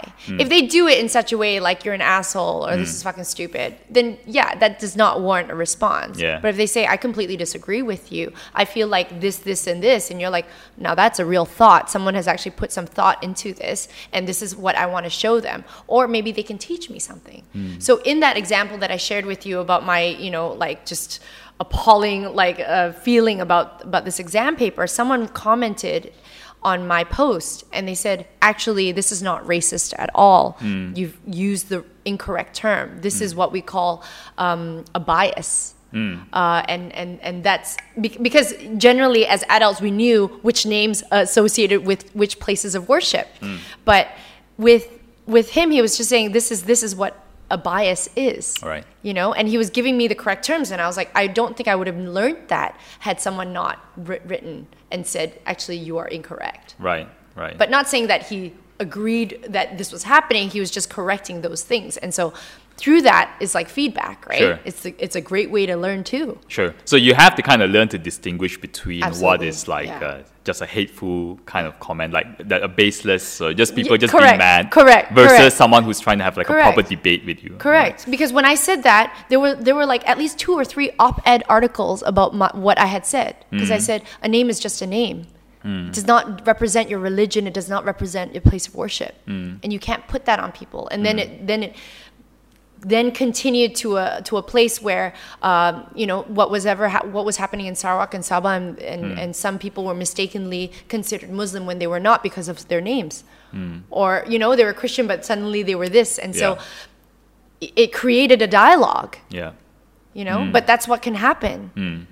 If they do it in such a way like you're an asshole or Mm. this is fucking stupid, then yeah, that does not warrant a response. Yeah. But if they say, I completely disagree with you, I feel like this, this, and this, and you're like, now that's a real thought. Someone has actually put some thought into this, and this is what I want to show them. Or maybe they can teach me something. So in that example that I shared with you about my, you know, like just appalling like uh, feeling about about this exam paper someone commented on my post and they said actually this is not racist at all. You've used the incorrect term. This is what we call um, a bias. Uh, and, and, and that's be- because generally as adults we knew which names associated with which places of worship. But with with him he was just saying this is this is what a bias is right. you know and he was giving me the correct terms and i was like i don't think i would have learned that had someone not written and said actually you are incorrect Right. Right. but not saying that he agreed that this was happening he was just correcting those things and so through that is like feedback right Sure. it's a, it's a great way to learn too Sure. So you have to kind of learn to distinguish between what Absolutely, is like yeah. uh, just a hateful kind of comment, like that a baseless, or just people Yeah, just correct, being mad, correct, versus correct. someone who's trying to have like a proper debate with you. Correct. Because when I said that, there were there were like at least two or three op-ed articles about my, what I had said. Because I mm. said a name is just a name. Mm. It does not represent your religion. It does not represent your place of worship, mm. and you can't put that on people. And then it then it then continued to a to a place where um, you know what was ever ha- what was happening in Sarawak and Sabah and, and, hmm. and some people were mistakenly considered Muslim when they were not because of their names, hmm. or you know they were Christian but suddenly they were this, and so Yeah. it- it created a dialogue, Yeah. you know. Hmm. But that's what can happen.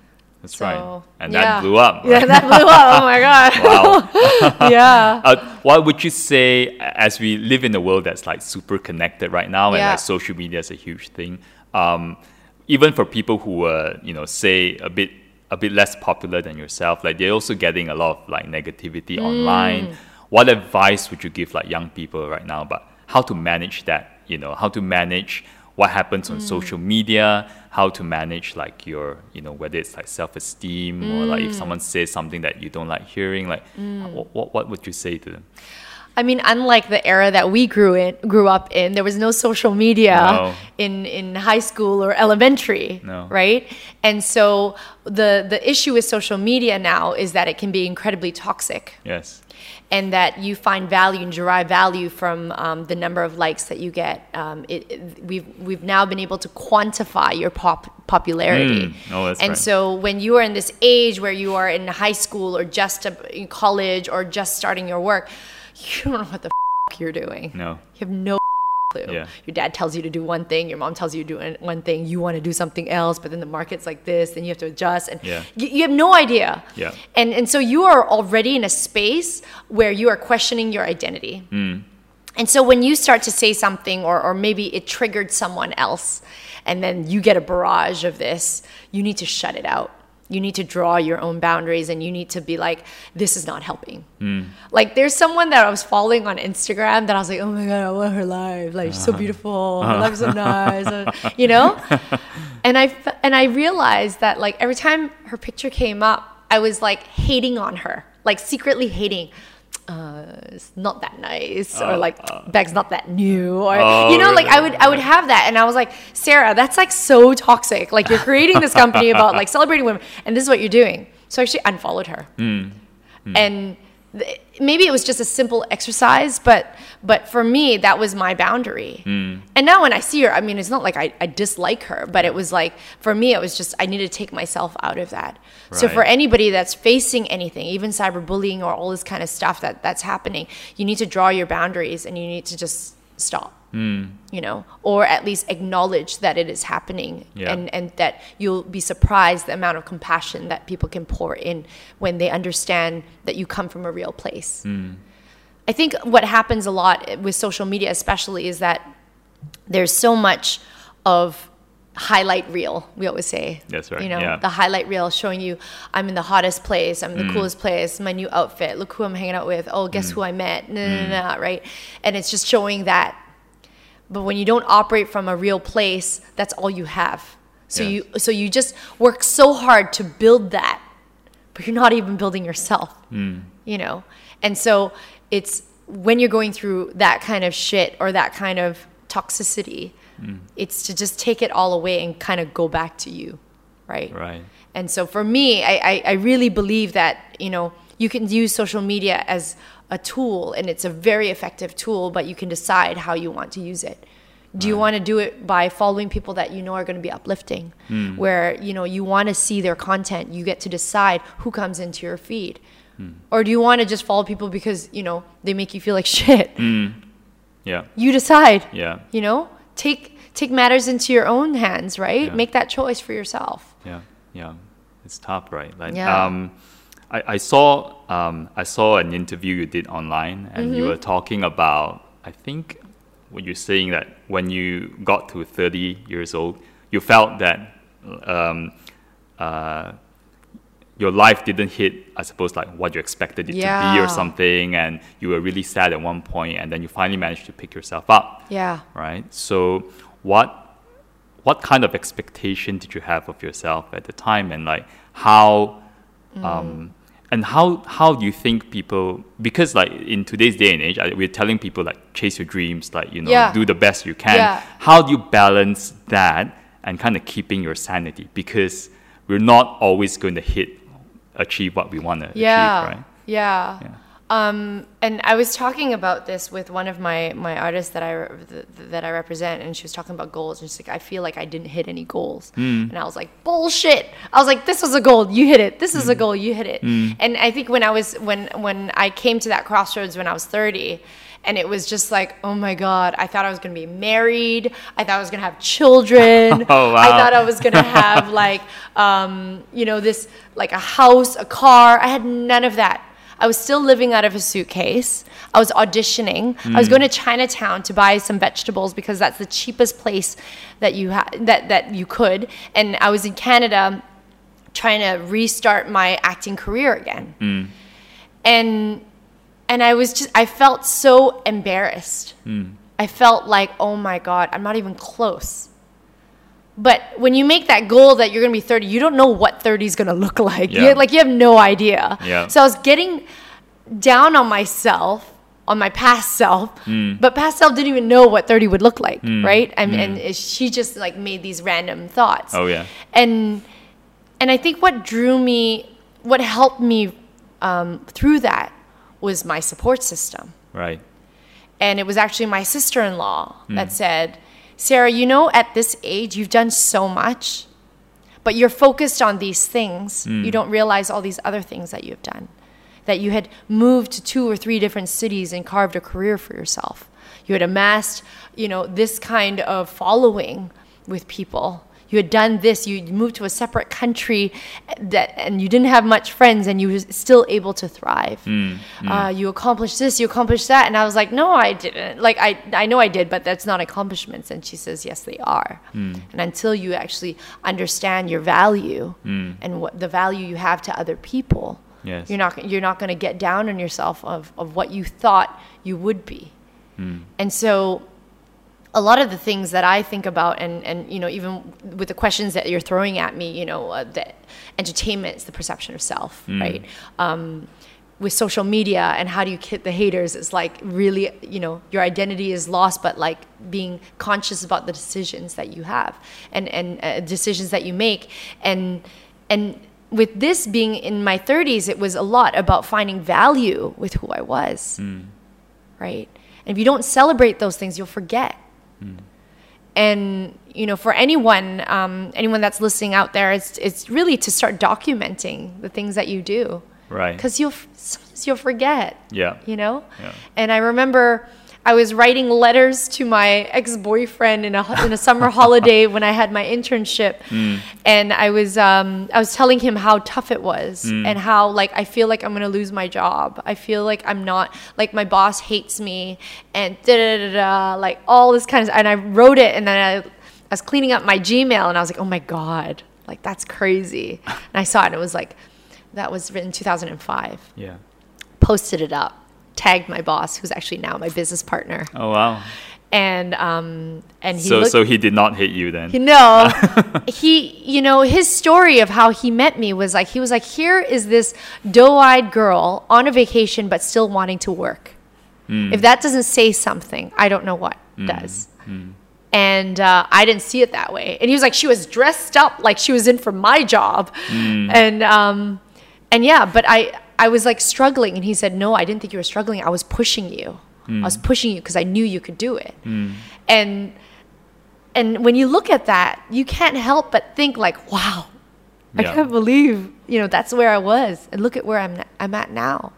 That's So, right. And <laughs> yeah. that blew up. Right? Yeah, that blew up. Oh my god. <laughs> Wow. <laughs> yeah. Uh, what would you say as we live in a world that's like super connected right now and like social media is a huge thing? Um, even for people who are, you know, say a bit a bit less popular than yourself, like they're also getting a lot of like negativity Mm. online. What advice would you give like young people right now about how to manage that? You know, how to manage what happens on Mm. social media, how to manage like your, you know, whether it's like self-esteem or like if Mm. someone says something that you don't like hearing, like what, what, what would you say to them? I mean, unlike the era that we grew in, grew up in, there was no social media No. in in high school or elementary, No. right? And so the the issue with social media now is that it can be incredibly toxic. Yes. And that you find value and derive value from um, the number of likes that you get. Um, it, it- we've we've now been able to quantify your pop popularity. Mm. Oh, that's and right. so when you are in this age where you are in high school or just a, in college or just starting your work, you don't know what the f- <laughs> you're doing. No. You have no clue. Yeah. Your dad tells you to do one thing, your mom tells you to do one thing, you want to do something else, but then the market's like this, then you have to adjust, and Yeah. you, you have no idea. Yeah. And and so you are already in a space where you are questioning your identity. Mm. And so when you start to say something, or, or maybe it triggered someone else, and then you get a barrage of this, you need to shut it out. You need to draw your own boundaries and you need to be like, this is not helping. Hmm. Like, there's someone that I was following on Instagram that I was like, oh my God, I want her life. Like, she's so uh-huh. beautiful. Her uh-huh. life is so nice. <laughs> you know? And i and I realized that, like, every time her picture came up, I was like hating on her, like secretly hating uh, it's not that nice or uh, like uh. bag's not that new or Oh, you know like I would I would have that and I was like Sarah that's like so toxic. Like you're creating this <laughs> company about like celebrating women and this is what you're doing. So I actually unfollowed her. Hmm. Hmm. And th- maybe it was just a simple exercise but but for me that was my boundary. Hmm. And now when i see her i mean it's not like I, I dislike her but it was like for me it was just i needed to take myself out of that. So for anybody that's facing anything even cyberbullying or all this kind of stuff that that's happening you need to draw your boundaries and you need to just stop hmm. you know or at least acknowledge that it is happening Yeah. and and that you'll be surprised the amount of compassion that people can pour in when they understand that you come from a real place. Hmm. I think what happens a lot with social media, especially, is that there's so much of highlight reel. We always say, That's right, You know, yeah. the highlight reel showing you I'm in the hottest place, I'm in Mm. the coolest place, my new outfit. Look who I'm hanging out with. Oh, guess mm. who I met? No, no, no, right? And it's just showing that but when you don't operate from a real place that's all you have so you so you just work so hard to build that but you're not even building yourself mm. you know and so it's when you're going through that kind of shit or that kind of toxicity Mm. it's to just take it all away and kind of go back to you right Right. and so for me, I, I, I really believe that, you know, you can use social media as a tool and it's a very effective tool, but you can decide how you want to use it. Do you want to do it by following people that you know are going to be uplifting, hmm. where, you know, you want to see their content, you get to decide who comes into your feed? Hmm. Or do you want to just follow people because, you know, they make you feel like <laughs> shit? Hmm. Yeah. You decide. Yeah. You know, take take matters into your own hands, right? Yeah. Make that choice for yourself. Yeah, yeah, it's tough, right? Like, Yeah. um, I, I saw um, I saw an interview you did online, and Mm-hmm. you were talking about I think when you're saying that when you got to 30 years old, you felt that um, uh, your life didn't hit, I suppose, like what you expected it to be or something, and you were really sad at one point, and then you finally managed to pick yourself up Yeah. right? So what what kind of expectation did you have of yourself at the time, and like how um, and how how do you think people because like in today's day and age, we're telling people like chase your dreams, like you know, Yeah. do the best you can. Yeah. How do you balance that and kind of keeping your sanity because we're not always going to hit achieve what we want to yeah achieve, right? yeah Yeah. um and i was talking about this with one of my my artists that i th- that i represent and she was talking about goals and she's like i feel like i didn't hit any goals Hmm. and i was like bullshit i was like this was a goal you hit it this is Hmm. a goal you hit it and i think when i was when when i came to that crossroads when i was 30 and it was just like, oh my God, I thought I was gonna be married. I thought I was gonna have children. <laughs> Oh, wow. I thought I was gonna have <laughs> like, um, you know, this like a house, a car. I had none of that. I was still living out of a suitcase. I was auditioning. I was going to Chinatown to buy some vegetables because that's the cheapest place that you ha- that that you could. And I was in Canada trying to restart my acting career again. And and I was just I felt so embarrassed. Hmm. I felt like, "Oh my god, I'm not even close." But when you make that goal that you're going to be 30, you don't know what 30 is going to look like. Yeah. Like you have no idea. Yeah. So I was getting down on myself, on my past self, hmm. but past self didn't even know what 30 would look like, hmm. right? And, and she just like made these random thoughts. Oh yeah. And and I think what drew me, what helped me um, through that was my support system. Right. And it was actually my sister in law that hmm. said, Sarah, you know, at this age, you've done so much, but you're focused on these things. Hmm. You don't realize all these other things that you've done. that you had moved to two or three different cities and carved a career for yourself. You had amassed, you know, this kind of following with people you had done this you moved to a separate country that and you didn't have much friends and you were still able to thrive mm, mm. Uh, you accomplished this you accomplished that and i was like no i didn't like i i know i did but that's not accomplishments and she says yes they are mm. and until you actually understand your value mm. and what the value you have to other people yes. you're not you're not going to get down on yourself of, of what you thought you would be mm. and so a lot of the things that I think about, and, and you know, even with the questions that you're throwing at me, you know, uh, the entertainment is the perception of self, mm. right? Um, with social media and how do you hit the haters, it's like really, you know, your identity is lost, but like being conscious about the decisions that you have and and uh, decisions that you make, and and with this being in my 30s, it was a lot about finding value with who I was, mm. right? And if you don't celebrate those things, you'll forget Mm. And you know, for anyone, um, anyone that's listening out there, it's it's really to start documenting the things that you do, right? Because you'll you'll forget, yeah, you know. Yeah. And I remember I was writing letters to my ex-boyfriend in a in a summer holiday <laughs> when I had my internship, mm. and I was um, I was telling him how tough it was mm. and how like I feel like I'm gonna lose my job. I feel like I'm not like my boss hates me and da da da da like all this kind of and I wrote it and then I, I was cleaning up my Gmail and I was like, oh my god, like that's crazy. <laughs> and I saw it and it was like that was written 2005. Yeah, posted it up tagged my boss, who's actually now my business partner. Oh wow! And um, and he so looked, so he did not hate you then. No, <laughs> he you know his story of how he met me was like he was like here is this doe-eyed girl on a vacation but still wanting to work. Mm. If that doesn't say something, I don't know what mm. does. Mm. And uh, I didn't see it that way. And he was like, she was dressed up like she was in for my job, hmm. and um, and yeah, but I I was like struggling, and he said, "No, I didn't think you were struggling. I was pushing you. Mm. I was pushing you because I knew you could do it." Mm. And and when you look at that, you can't help but think like, "Wow, yeah. I can't believe you know that's where I was, and look at where I'm I'm at now."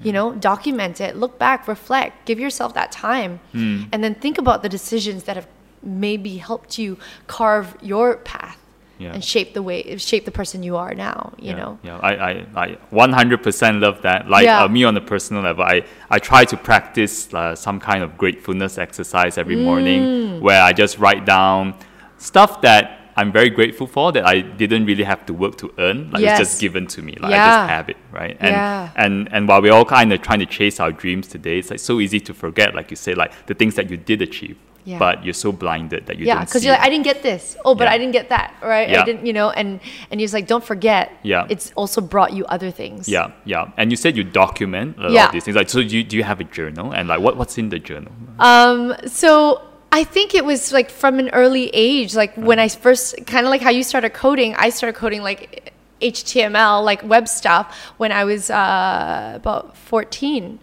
You know, document it, look back, reflect, give yourself that time, mm. and then think about the decisions that have maybe helped you carve your path yeah. and shape the way shape the person you are now you yeah, know yeah I, I, I 100% love that like yeah. uh, me on a personal level I, I try to practice uh, some kind of gratefulness exercise every mm. morning where I just write down stuff that I'm very grateful for that I didn't really have to work to earn. Like yes. it's just given to me. Like. I just have it, right? And yeah. and and while we're all kind of trying to chase our dreams today, it's like so easy to forget, like you say, like the things that you did achieve yeah. but you're so blinded that you yeah because you're like I didn't get this. Oh but yeah. I didn't get that right? Yeah. I didn't you know and and he's like don't forget yeah. it's also brought you other things. Yeah yeah. And you said you document a lot of these things. Like so do you, do you have a journal? And like what what's in the journal? Um so I think it was like from an early age like right. when I first kind of like how you started coding I started coding like HTML like web stuff when I was uh, about 14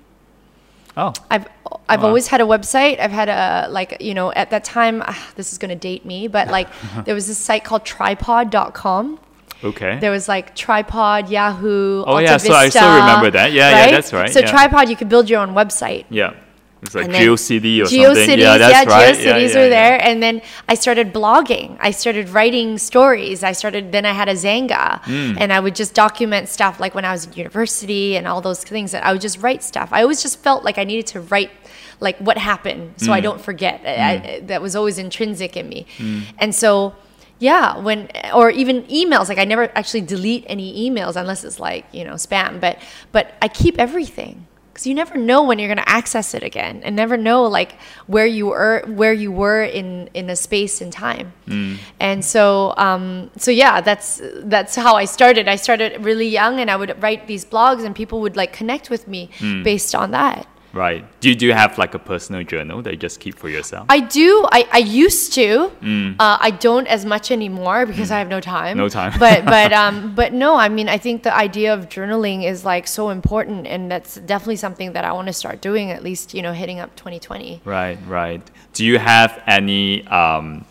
Oh. I've I've always had a website. I've had a like you know at that time uh, this is going to date me, but like <laughs> there was this site called tripod.com. Okay. There was like tripod, Yahoo. Oh Alta yeah, Vista, so I still remember that. Yeah, right? yeah, that's right. So yeah. tripod, you could build your own website. Yeah. It's like GeoCity or GeoCities, something. Yeah, that's yeah, right. GeoCities yeah, yeah, were there, and then I started blogging. I started writing stories. I started. Then I had a Xanga, mm. and I would just document stuff like when I was in university and all those things. That I would just write stuff. I always just felt like I needed to write like what happened so mm. I don't forget. Mm. I, that was always intrinsic in me, mm. and so yeah when or even emails like i never actually delete any emails unless it's like you know spam but but i keep everything because you never know when you're going to access it again and never know like where you were where you were in in a space and time mm. and so um so yeah that's that's how i started i started really young and i would write these blogs and people would like connect with me mm. based on that Right. Do you, do you have like a personal journal that you just keep for yourself? I do. I, I used to. Mm. Uh, I don't as much anymore because mm. I have no time. No time. but <laughs> but um but no. I mean, I think the idea of journaling is like so important, and that's definitely something that I want to start doing. At least you know, hitting up 2020. Right. Right. Do you have any um,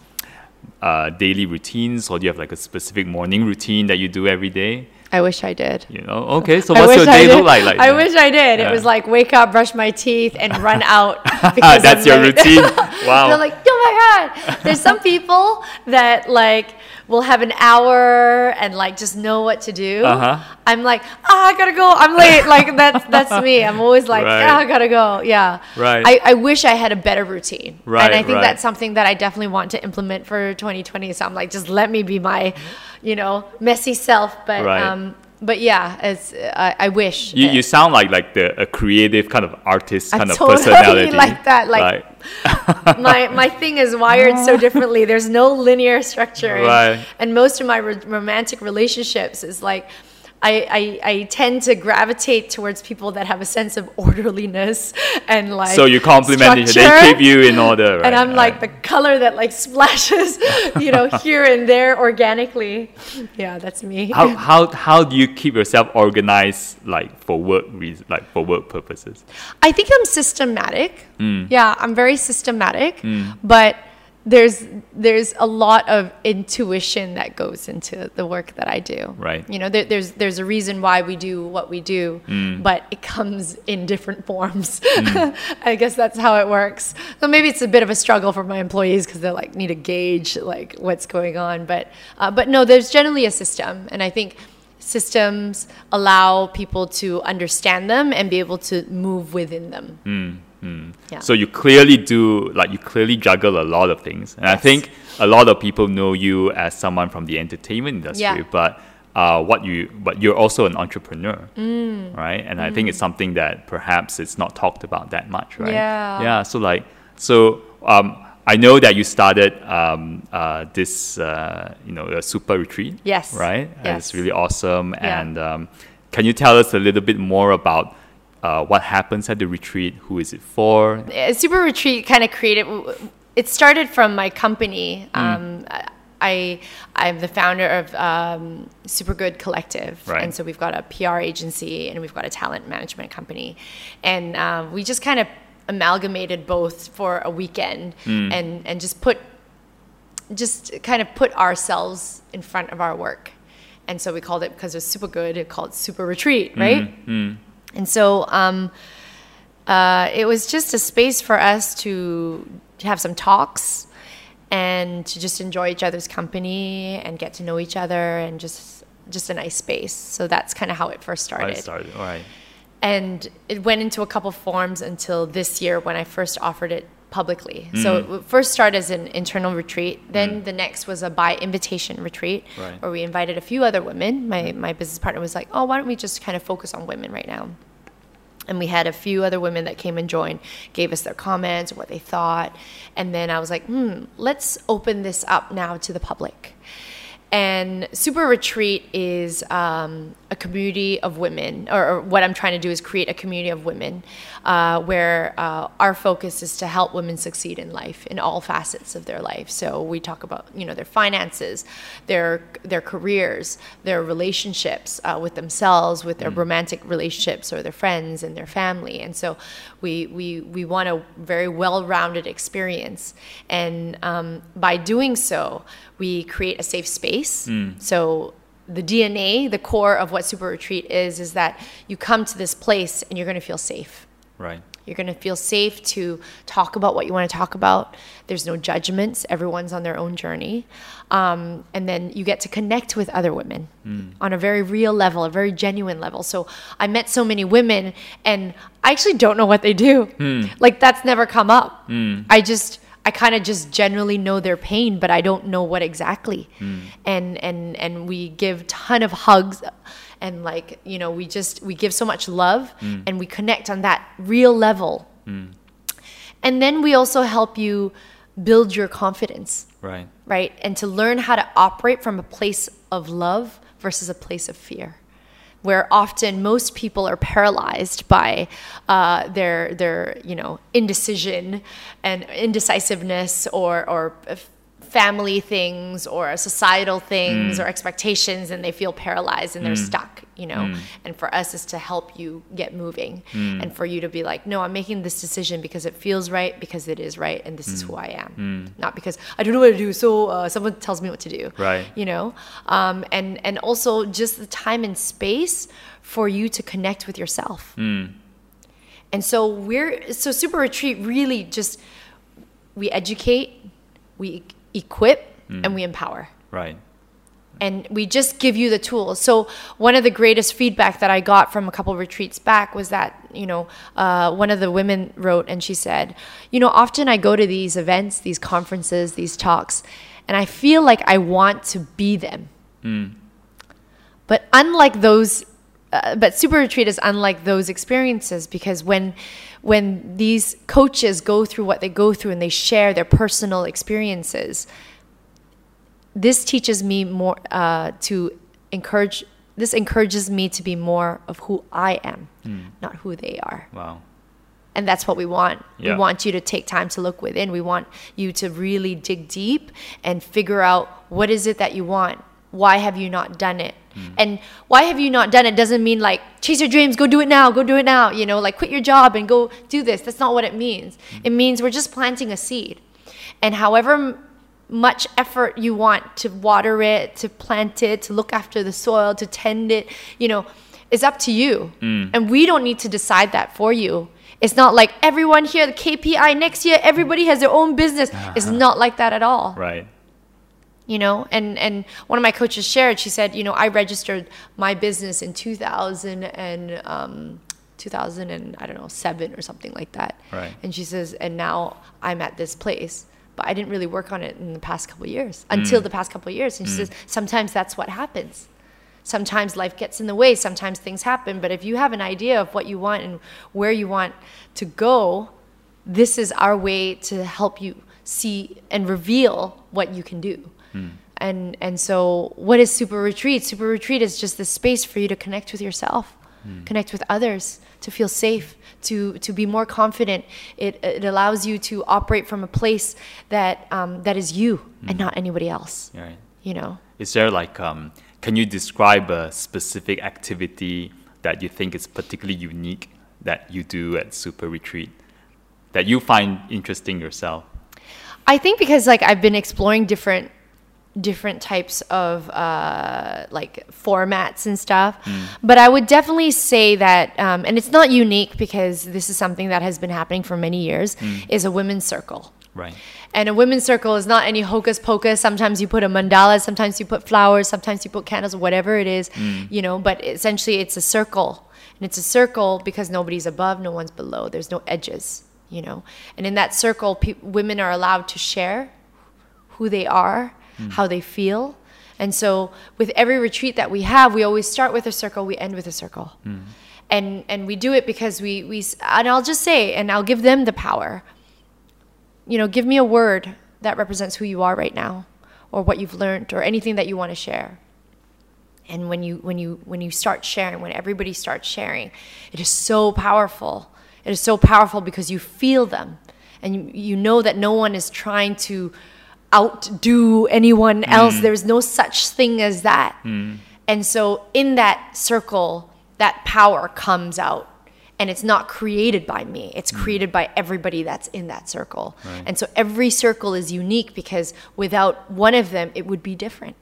uh, daily routines, or do you have like a specific morning routine that you do every day? I wish I did. You know, okay. So what's your day look like? Like I that? wish I did. It was like wake up, brush my teeth, and <laughs> run out. <laughs> because That's <laughs> I'm your routine. Wow. They're like, oh my god. There's some people that like will have an hour and like just know what to do. Uh-huh. I'm like, ah, I gotta go. I'm late. Like that's that's me. I'm always like, Right. ah, I gotta go. Yeah. Right. I, I wish I had a better routine. Right, And I think right. that's something that I definitely want to implement for 2020. So I'm like, just let me be my, you know, messy self. But Right. um, but yeah, it's I, I wish. you, you sound like like the a creative kind of artist I kind of totally personality. <laughs> like that, like- <laughs> my my thing is wired so <laughs> differently. There's no linear structure, and, Right. and most of my ro- romantic relationships is like. I, I, I tend to gravitate towards people that have a sense of orderliness and like so you compliment each other. structure. They keep you in order, right? and I'm like right. the color that like splashes, you know, <laughs> here and there organically. Yeah, that's me. how, <laughs> how how do you keep yourself organized like for work reasons, like for work purposes? I think I'm systematic. Mm. Yeah, I'm very systematic, but there's there's a lot of intuition that goes into the work that I do. Right. You know, there, there's there's a reason why we do what we do, Mm. but it comes in different forms. <laughs> I guess that's how it works. So maybe it's a bit of a struggle for my employees because they like need to gauge like what's going on. But uh, but no, there's generally a system, and I think systems allow people to understand them and be able to move within them. Yeah. So you clearly do like you clearly juggle a lot of things, and I think a lot of people know you as someone from the entertainment industry, Yeah. but. Uh, what you, but you're also an entrepreneur, Mm. right? And I think it's something that perhaps it's not talked about that much, right? Yeah. Yeah. So like, so um, I know that you started um, uh, this, uh, you know, a super retreat. Yes. Right. And It's really awesome. Yeah. And um, can you tell us a little bit more about uh, what happens at the retreat? Who is it for? Uh, Super Retreat kind of created. It started from my company. Mm. Um, I I'm the founder of um, Super Good Collective, Right. and so we've got a PR agency and we've got a talent management company, and um, we just kind of amalgamated both for a weekend Mm. and and just put just kind of put ourselves in front of our work. And so we called it because it was super good, it called Super Retreat, right? And so um, uh, it was just a space for us to, have some talks and to just enjoy each other's company and get to know each other and just just a nice space. So that's kind of how it first started. Started. All right. And it went into a couple forms until this year when I first offered it publicly. So it w- first started as an internal retreat. Then mm. the next was a by invitation retreat Right. where we invited a few other women. My, mm. my business partner was like, oh, why don't we just kind of focus on women right now? and we had a few other women that came and joined gave us their comments what they thought and then i was like hmm let's open this up now to the public and super retreat is um, a community of women or, or what i'm trying to do is create a community of women uh, where uh, our focus is to help women succeed in life in all facets of their life. So we talk about you know their finances their their careers their relationships uh, with themselves with their romantic relationships or their friends and their family. And so we we we want a very well-rounded experience. And um, by doing so we create a safe space Hmm. so the DNA, the core of what Super Retreat is, is that you come to this place and you're going to feel safe. Right. You're going to feel safe to talk about what you want to talk about. There's no judgments. Everyone's on their own journey. Um, and then you get to connect with other women hmm. on a very real level, a very genuine level. So I met so many women and I actually don't know what they do. Hmm. Like that's never come up. I just, I kind of just generally know their pain, but I don't know what exactly. Hmm. And, and, and we give ton of hugs and like you know we just we give so much love hmm. and we connect on that real level. Hmm. And then we also help you build your confidence. Right. right? And to learn how to operate from a place of love versus a place of fear where often most people are paralyzed by uh, their their you know indecision and indecisiveness or or f- family things or societal things mm. or expectations and they feel paralyzed and they're mm. stuck you know. Mm. And for us is to help you get moving and for you to be like, no, I'm making this decision because it feels right, because it is right, and this is who I am, not because I don't know what to do, so uh, someone tells me what to do, Right. You know, um, and and also just the time and space for you to connect with yourself. And so we're so super retreat really just we educate, we equip, and we empower Right. and we just give you the tools. So one of the greatest feedback that I got from a couple retreats back was that you know uh, one of the women wrote and she said, you know, often I go to these events, these conferences, these talks, and I feel like I want to be them. But unlike those, uh, but super retreat is unlike those experiences because when when these coaches go through what they go through and they share their personal experiences, this teaches me more uh, to encourage. This encourages me to be more of who I am, not who they are Wow. and that's what we want. Yeah. We want you to take time to look within. We want you to really dig deep and figure out what is it that you want. Why have you not done it? Mm. And why have you not done it doesn't mean like chase your dreams, go do it now, go do it now, you know, like quit your job and go do this. That's not what it means. Mm. It means we're just planting a seed. And however m- much effort you want to water it, to plant it, to look after the soil, to tend it, you know, is up to you. Mm. And we don't need to decide that for you. It's not like everyone here, the KPI next year, everybody has their own business. It's uh-huh. not like that at all Right. You know? And and one of my coaches shared she said you know i registered my business in 2000 and um 2000 and i don't know 7 or something like that. Right. and she says and now i'm at this place. But i didn't really work on it in the past couple of years until the past couple of years. And she says sometimes that's what happens. Sometimes life gets in the way. Sometimes things happen. But if you have an idea of what you want and where you want to go this is our way to help you see and reveal what you can do and and so what is super retreat? Super retreat is just the space for you to connect with yourself connect with others to feel safe to to be more confident. It it allows you to operate from a place that um, that is you and not anybody else Right. you know? Is there like um can you describe a specific activity that you think is particularly unique that you do at Super Retreat that you find interesting yourself? I think because like I've been exploring different different types of uh, like formats and stuff, but I would definitely say that, um, and it's not unique because this is something that has been happening for many years, is a women's circle. Right. And a women's circle is not any hocus pocus. Sometimes you put a mandala, sometimes you put flowers, sometimes you put candles, whatever it is, you know, but essentially it's a circle. And it's a circle because nobody's above, no one's below. There's no edges, you know. And in that circle, pe- women are allowed to share who they are, Mm. how they feel. And so with every retreat that we have, we always start with a circle, we end with a circle. Mm. And and we do it because we we and I'll just say and I'll give them the power you know, give me a word that represents who you are right now or what you've learned or anything that you want to share. And when you when you when you start sharing, when everybody starts sharing, it is so powerful. It is so powerful because you feel them and you, you know that no one is trying to outdo anyone else. There's no such thing as that. And so in that circle, that power comes out. And it's not created by me. It's created by everybody that's in that circle. And so every circle is unique because without one of them it would be different.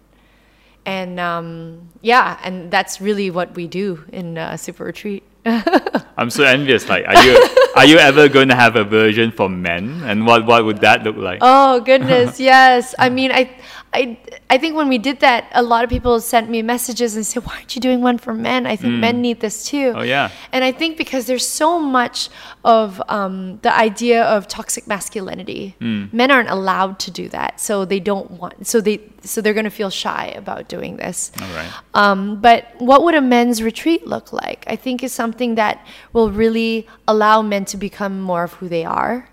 And um, yeah and that's really what we do in uh, super retreat <laughs> I'm so envious. Like, are you are you ever going to have a version for men? And what what would that look like? Oh goodness, <laughs> yes. I mean, I, I, I think when we did that, a lot of people sent me messages and said, "Why aren't you doing one for men? I think men need this too." Oh, yeah. And I think because there's so much of um, the idea of toxic masculinity, men aren't allowed to do that, so they don't want. So they, so they're going to feel shy about doing this. All right. Um, but what would a men's retreat look like? I think is something that will really allow men to become more of who they are.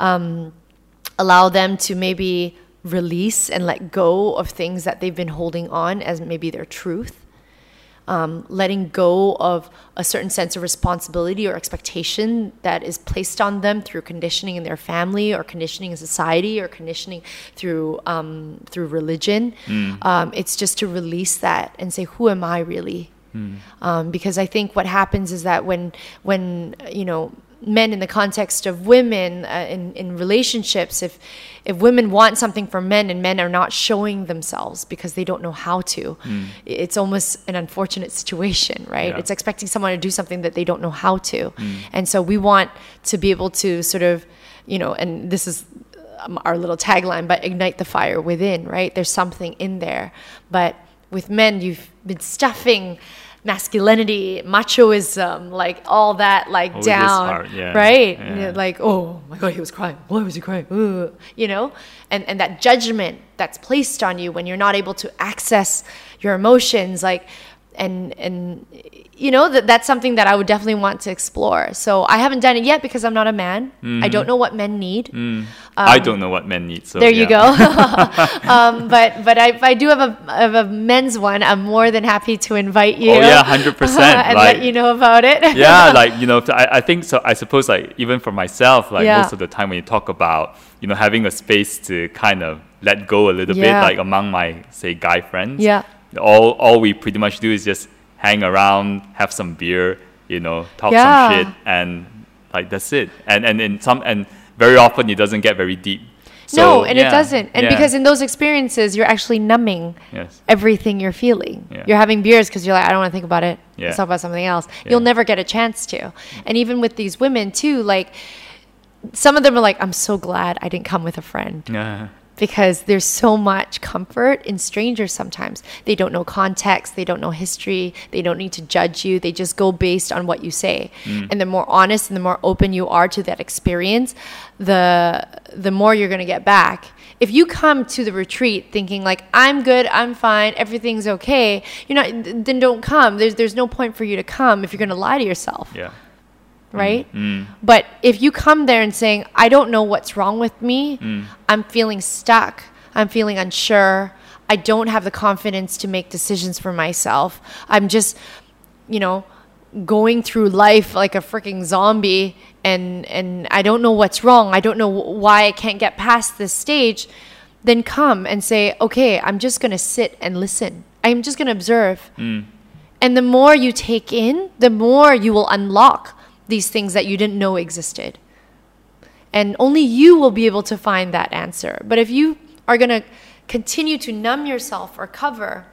Um, allow them to maybe release and let go of things that they've been holding on as maybe their truth. Um, letting go of a certain sense of responsibility or expectation that is placed on them through conditioning in their family or conditioning in society or conditioning through um, through religion. Um, it's just to release that and say, "Who am I really?" Um, because I think what happens is that when when you know men in the context of women uh, in in relationships, if if women want something from men and men are not showing themselves because they don't know how to, it's almost an unfortunate situation, right? Yeah. It's expecting someone to do something that they don't know how to, and so we want to be able to sort of, you know, and this is um, our little tagline, but ignite the fire within, right? There's something in there. But with men, you've been stuffing masculinity, machoism, like all that, like down, part, yeah, right? yeah. Like, oh my God, he was crying. Why was he crying? Ugh. You know, and and that judgment that's placed on you when you're not able to access your emotions, like, and and you know that that's something that I would definitely want to explore. So I haven't done it yet because I'm not a man. I don't know what men need. I don't know what men need. So Um, There you go. <laughs> <laughs> um, but but I, if I do have a, have a men's one, I'm more than happy to invite you. Oh, yeah, 100%, <laughs> and like- let you know about it. yeah, like you know, I, I think so. I suppose like even for myself, like Yeah. most of the time when you talk about you know having a space to kind of let go a little Yeah. bit, like among my say guy friends. Yeah. All all we pretty much do is just hang around, have some beer, you know, talk Yeah. some shit, and like that's it. And and in some and very often it doesn't get very deep. no, and yeah, it doesn't. And yeah. because in those experiences, you're actually numbing yes, everything you're feeling. Yeah. You're having beers because you're like, I don't want to think about it. Yeah. Let's talk about something else. You'll never get a chance to. And even with these women too, like some of them are like, I'm so glad I didn't come with a friend. <laughs> yeah, because there's so much comfort in strangers sometimes. They don't know context, they don't know history, they don't need to judge you, they just go based on what you say. Mm. And the more honest and the more open you are to that experience, the the more you're going to get back. If you come to the retreat thinking like I'm good, I'm fine, everything's okay, you're not then don't come. There's there's no point for you to come if you're going to lie to yourself yeah, right? Mm. But if you come there and saying, I don't know what's wrong with me, Mm. I'm feeling stuck, I'm feeling unsure, I don't have the confidence to make decisions for myself, I'm just, you know, going through life like a freaking zombie and and I don't know what's wrong, I don't know why I can't get past this stage, then come and say, okay, I'm just going to sit and listen. I'm just going to observe. And the more you take in, the more you will unlock these things that you didn't know existed. And only you will be able to find that answer. But if you are going to continue to numb yourself or cover,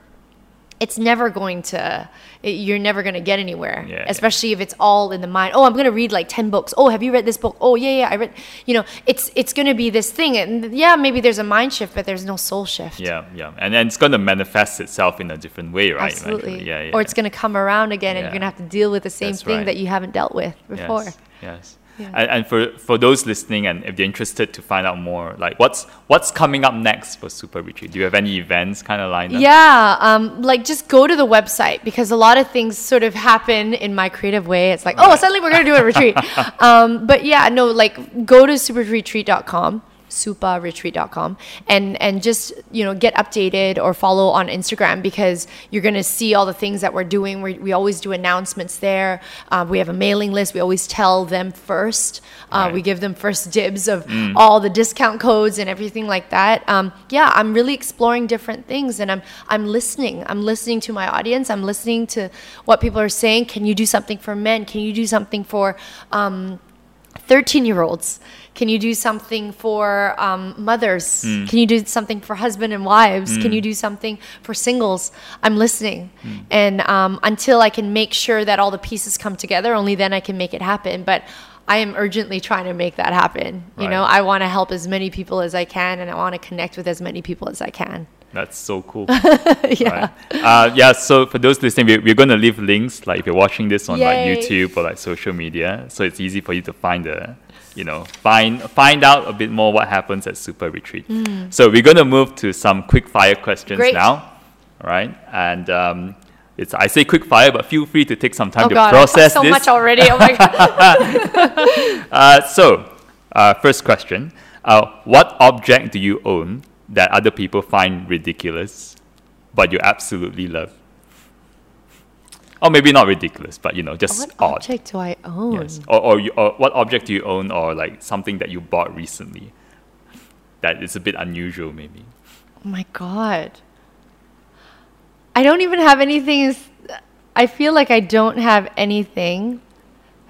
it's never going to, it- you're never going to get anywhere. Yeah, yeah. Especially if it's all in the mind. Oh, I'm going to read like 10 books. Oh, have you read this book? Oh, yeah, yeah, I read, you know, it's, it's going to be this thing. And yeah, maybe there's a mind shift, but there's no soul shift. yeah, yeah, and then it's gonna manifest itself in a different way, right? Absolutely. Yeah, yeah. Or it's going to come around again and you're going to have to deal with the same That's thing right. that you haven't dealt with before. Yes. yes. Yeah. And, and for, for those listening, and if they're interested to find out more, like what's what's coming up next for Super Retreat? Do you have any events kind of lined up? Yeah, um, like just go to the website because a lot of things sort of happen in my creative way. It's like, oh, suddenly we're going to do a retreat. <laughs> um, but yeah, no, like go to superretreat.com suparetreat.com and and just you know get updated or follow on instagram because you're going to see all the things that we're doing. We, we always do announcements there. Uh, we have a mailing list. We always tell them first. Uh, Right. we give them first dibs of all the discount codes and everything like that. Um, yeah i'm really exploring different things and i'm i'm listening. I'm listening to my audience. I'm listening to what people are saying. Can you do something for men? Can you do something for um, 13 year olds? Can you do something for um, mothers? Can you do something for husband and wives? Can you do something for singles? I'm listening. And um, until I can make sure that all the pieces come together, only then I can make it happen. But I am urgently trying to make that happen. You know, I want to help as many people as I can and I want to connect with as many people as I can. That's so cool. <laughs> yeah. Right. Uh, yeah, so for those listening, we're, we're going to leave links, like if you're watching this on like YouTube or like social media, so it's easy for you to find the, you know, find find out a bit more what happens at Super Retreat. So we're going to move to some quick fire questions Great. now, all right? And um, it's I say quick fire, but feel free to take some time Oh to God, I process talked so this. much already. Oh my <laughs> God. Uh, so, uh, first question: uh, What object do you own that other people find ridiculous, but you absolutely love? Or maybe not ridiculous, but you know, just odd. what odd. object do I own? Yes. Or, or, you, or what object do you own, or like something that you bought recently that is a bit unusual, maybe? Oh my god. I don't even have anything. I feel like I don't have anything.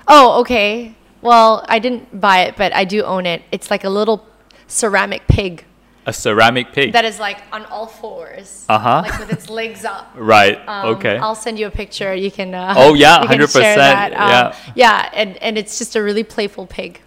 Oh, okay. Well, I didn't buy it, but I do own it. It's like a little ceramic pig A ceramic pig. that is like on all fours, Uh-huh. like with its legs up. <laughs> right. Um, okay. I'll send you a picture. You can. Uh, Oh, yeah, 100%, Um, yeah. Yeah, and and it's just a really playful pig.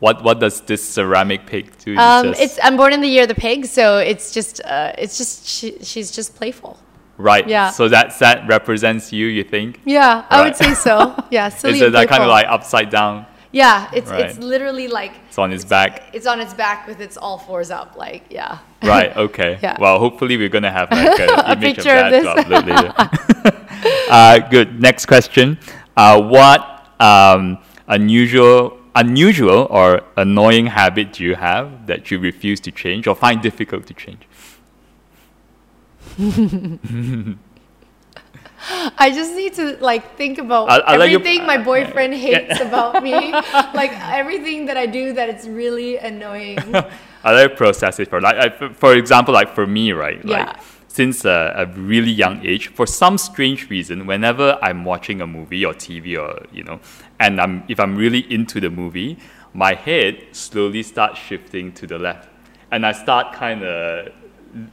what what does this ceramic pig do? Um, just- it's I'm born in the year of the pig, so it's just uh, it's just she, she's just playful. right. yeah. So that that represents you. You think? Yeah, I would say so. <laughs> Yeah, silly Is it that kind of like upside down? Yeah, it's it's literally like It's on its back. it's on its back with its all fours up. Like yeah. Right. <laughs> Okay. Yeah. Well, hopefully we're gonna have like a, <laughs> A image picture of of that to this. <laughs> uh, good. Next question. Uh, what um, unusual, unusual or annoying habit do you have that you refuse to change or find difficult to change? I just need to like think about I'll- I'll let you- everything my uh, boyfriend hates about me. <laughs> Like everything that I do that it's really annoying. <laughs> I like process it for like, I, for- example, like for me, right? Like Yeah. since a, a really young age, for some strange reason, whenever I'm watching a movie or TV or you know, and I'm if I'm really into the movie, my head slowly starts shifting to the left, and I start kind of.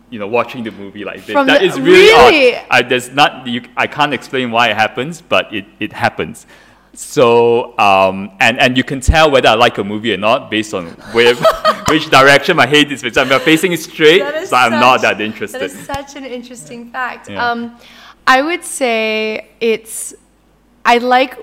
You know, watching the movie like this. From That the- is really, Really? odd. I, there's not. You, I can't explain why it happens, but it, it happens. So, um, and, and you can tell whether I like a movie or not based on where, <laughs> which direction my head is. If I'm facing it straight, so I'm not that interested. That is such an interesting fact. Yeah. Um, I would say it's I like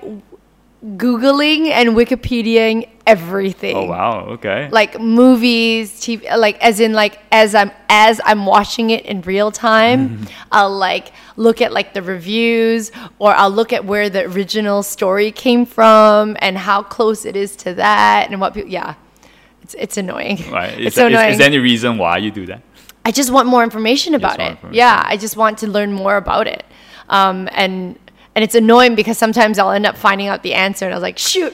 googling and Wikipediaing everything. oh wow, okay. Like movies, TV, like as in like as I'm as I'm watching it in real time, <laughs> I'll like look at like the reviews or I'll look at where the original story came from and how close it is to that and what people yeah. It's it's annoying. right. Is, It's so annoying. is there any reason why you do that? I just want more information about it. information. Yeah, I just want to learn more about it. Um, and and it's annoying because sometimes I'll end up finding out the answer, and I was like, shoot.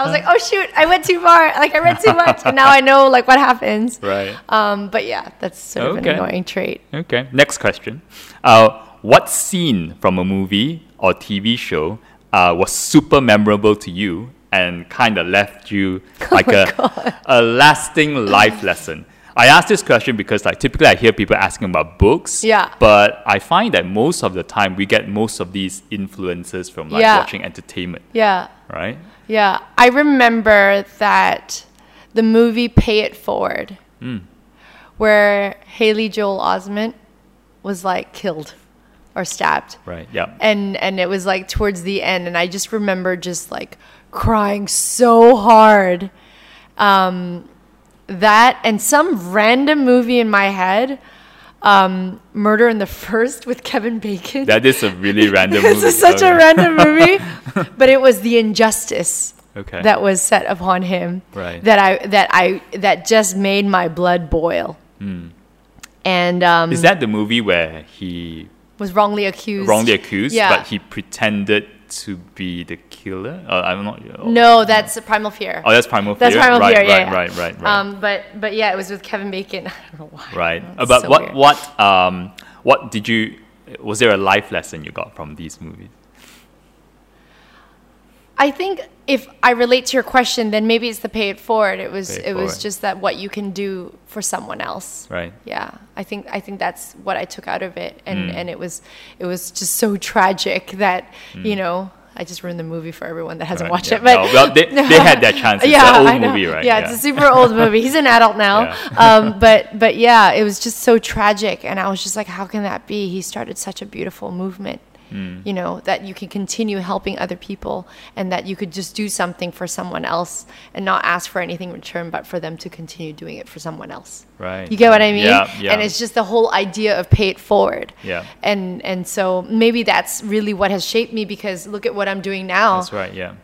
I was like, oh shoot, I went too far. <laughs> Like I read too much, and now I know like what happens. Right. Um, but yeah, that's sort of Okay. an annoying trait. Okay. Next question. Uh, what scene from a movie or TV show uh, was super memorable to you and kind of left you <laughs> Oh like a, a lasting life lesson? I ask this question because like typically I hear people asking about books. Yeah. But I find that most of the time we get most of these influences from like Yeah. watching entertainment, Yeah, right? Yeah. I remember that the movie Pay It Forward, Hmm. where Haley Joel Osment was like killed or stabbed. Right. Yeah. and and it was like towards the end and i just remember just like crying so hard um that and some random movie in my head um murder in the first with kevin bacon That is a really <laughs> random movie. this is such a random movie <laughs> but it was the injustice Okay. that was set upon him Right. that i that i that just made my blood boil and um. Is that the movie where he was wrongly accused wrongly accused, Yeah. but he pretended to be the killer? Uh, I'm not. Oh, No, that's Primal Fear. Oh, that's Primal Fear. That's Primal right, Fear, yeah, Right, yeah. right, right, right. Um, but but yeah, it was with Kevin Bacon. <laughs> I don't know why. right. But so what weird. what um what did you? Was there a life lesson you got from these movies? I think if I relate to your question, then maybe it's the pay it forward. It was it it was just that what you can do for someone else. Right. Yeah, I think I think that's what I took out of it, and and it was it was just so tragic that Hmm. you know. I just ruined the movie for everyone that hasn't Right, watched yeah. it. But No, well, they- they had that <laughs> chance. It's an old movie, right? Yeah, Yeah. it's a super old movie. He's an adult now. <laughs> um, but but yeah, it was just so tragic, and I was just like, how can that be? He started such a beautiful movement. Hmm. You know that you can continue helping other people, and that you could just do something for someone else and not ask for anything in return, but for them to continue doing it for someone else. Right. You get what I mean? Yeah, yeah. And it's just the whole idea of pay it forward. Yeah. And and so maybe that's really what has shaped me because look at what I'm doing now. That's right. Yeah.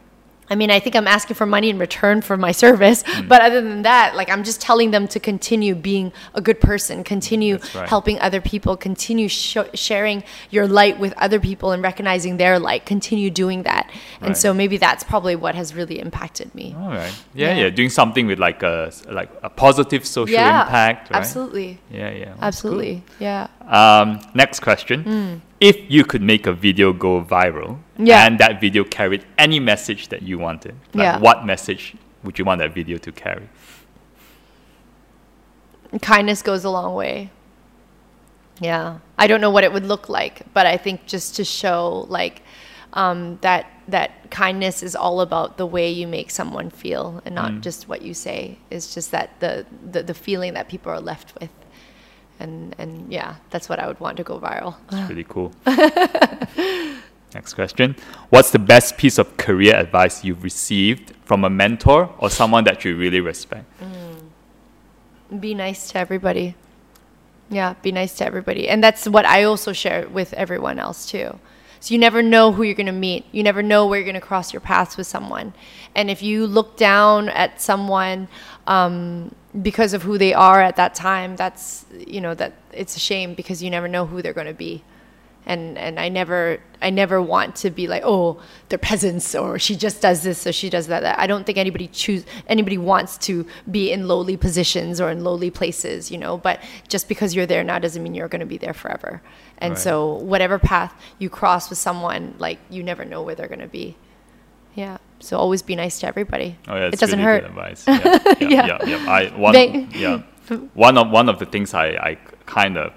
I mean, I think I'm asking for money in return for my service, Hmm. but other than that, like I'm just telling them to continue being a good person, continue right. helping other people, continue sh- sharing your light with other people and recognizing their light, continue doing that. And Right. so maybe that's probably what has really impacted me. All right. Yeah, Yeah. yeah. Doing something with like a like a positive social yeah, impact. Right? absolutely, Yeah, yeah. That's cool. absolutely, yeah. Um, next question. Hmm. if you could make a video go viral Yeah. and that video carried any message that you wanted, like Yeah. what message would you want that video to carry? kindness goes a long way. Yeah, I don't know what it would look like, but I think just to show like um, that that kindness is all about the way you make someone feel, and not just what you say. It's just that the, the the feeling that people are left with, and and yeah, that's what I would want to go viral. It's <laughs> really cool. <laughs> Next question. What's the best piece of career advice you've received from a mentor or someone that you really respect? Mm. be nice to everybody. Yeah, be nice to everybody. And that's what I also share with everyone else too. So you never know who you're going to meet. You never know where you're going to cross your paths with someone. And if you look down at someone um, because of who they are at that time, that's you know that it's a shame because you never know who they're going to be. And and I never I never want to be like oh they're peasants or she just does this or she does that. that. I don't think anybody choose anybody wants to be in lowly positions or in lowly places, you know. But just because you're there now doesn't mean you're going to be there forever. And Right. so whatever path you cross with someone, like you never know where they're going to be. Yeah. So always be nice to everybody. Oh yeah, it doesn't really hurt. advice. Yeah, <laughs> yeah, Yeah. yeah. yeah. I one They- yeah <laughs> one of one of the things I I kind of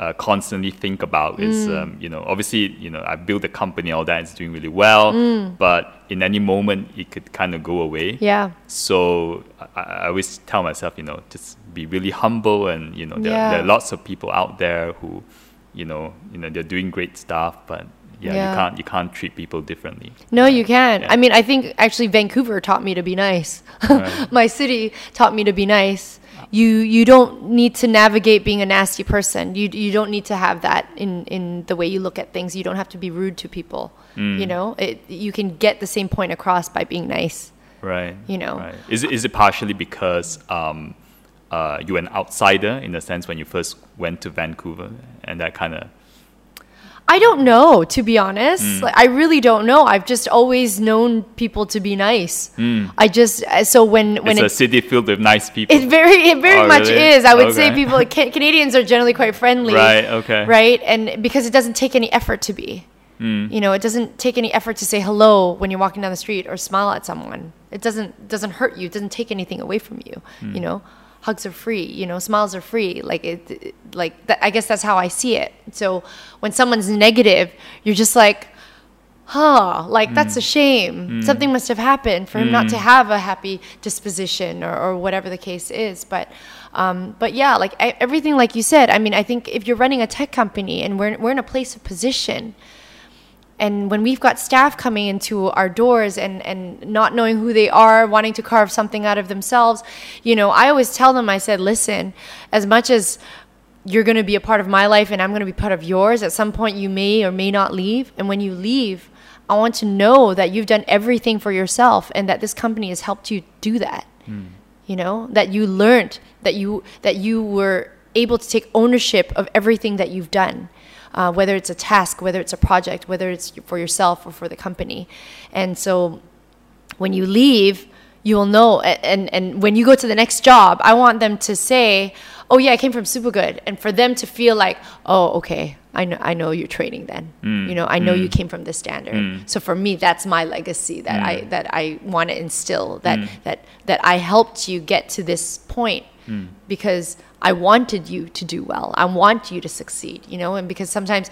uh, constantly think about is Mm. um, you know obviously you know I built a company all that it's doing really well, but in any moment it could kind of go away. Mm. Yeah. So I, I always tell myself, you know, just be really humble, and you know, there, there are lots of people out there who, you know, you know, they're doing great stuff, but yeah, Yeah. you can't you can't treat people differently. No, you can. Yeah. I mean, I think actually Vancouver taught me to be nice. Right. <laughs> My city taught me to be nice. You you don't need to navigate being a nasty person. You you don't need to have that in in the way you look at things. You don't have to be rude to people. Mm. You know, it you can get the same point across by being nice. Right. You know. Right. Is it, is it partially because um, uh, you're an outsider in a sense when you first went to Vancouver, and that kind of I don't know, to be honest. Mm. Like, I really don't know. I've just always known people to be nice. I just uh, so when when Mm. it's it, a city filled with nice people. It very, it very Oh, much really? is. I would say Okay. people, <laughs> Ca- Canadians are generally quite friendly. Right, okay. Right, and because it doesn't take any effort to be. Hmm. You know, it doesn't take any effort to say hello when you're walking down the street or smile at someone. It doesn't doesn't hurt you. It doesn't take anything away from you. Hmm. You know, hugs are free. You know, smiles are free. Like it, it- like that, I guess that's how I see it. So when someone's negative, you're just like huh, like that's a mm. shame. Mm. Something must have happened for him not to mm. have a happy disposition or, or whatever the case is. But, um, but yeah, like e- everything, like you said, I mean, I think if you're running a tech company and we're, we're in a place of position, and when we've got staff coming into our doors and, and not knowing who they are, wanting to carve something out of themselves, you know, I always tell them, I said, listen, as much as you're going to be a part of my life and I'm going to be part of yours, at some point you may or may not leave. And when you leave, I want to know that you've done everything for yourself and that this company has helped you do that. Hmm. You know, that you learned that you that you were able to take ownership of everything that you've done uh, whether it's a task, whether it's a project, whether it's for yourself or for the company. And so when you leave, you will know. And, and when you go to the next job, I want them to say, oh, yeah, I came from Supergood. And for them to feel like, oh, okay, I know, I know you're training then. Mm, you know, I know you mm. came from this standard. Mm. So for me, that's my legacy that I that I want to instill that that that I helped you get to this point because I wanted you to do well. I want you to succeed, you know, and because sometimes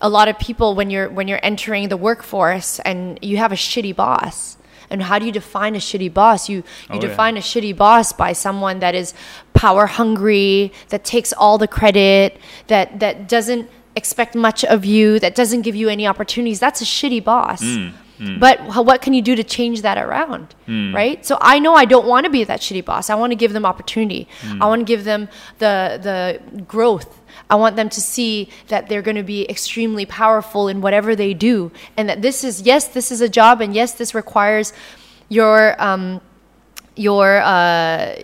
a lot of people when you're when you're entering the workforce and you have a shitty boss. And how do you define a shitty boss? You you Oh, yeah. define a shitty boss by someone that is power hungry, that takes all the credit, that that doesn't expect much of you, that doesn't give you any opportunities. That's a shitty boss. Mm, But what can you do to change that around? Right? So I know I don't want to be that shitty boss. I want to give them opportunity. Mm. I want to give them the the growth. I want them to see that they're going to be extremely powerful in whatever they do, and that this is yes, this is a job, and yes, this requires your um, your uh,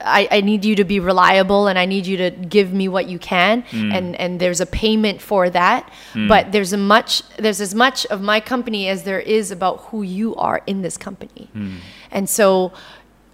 I, I need you to be reliable and I need you to give me what you can. Hmm. And and there's a payment for that. Hmm. But there's a much there's as much of my company as there is about who you are in this company. Hmm. And so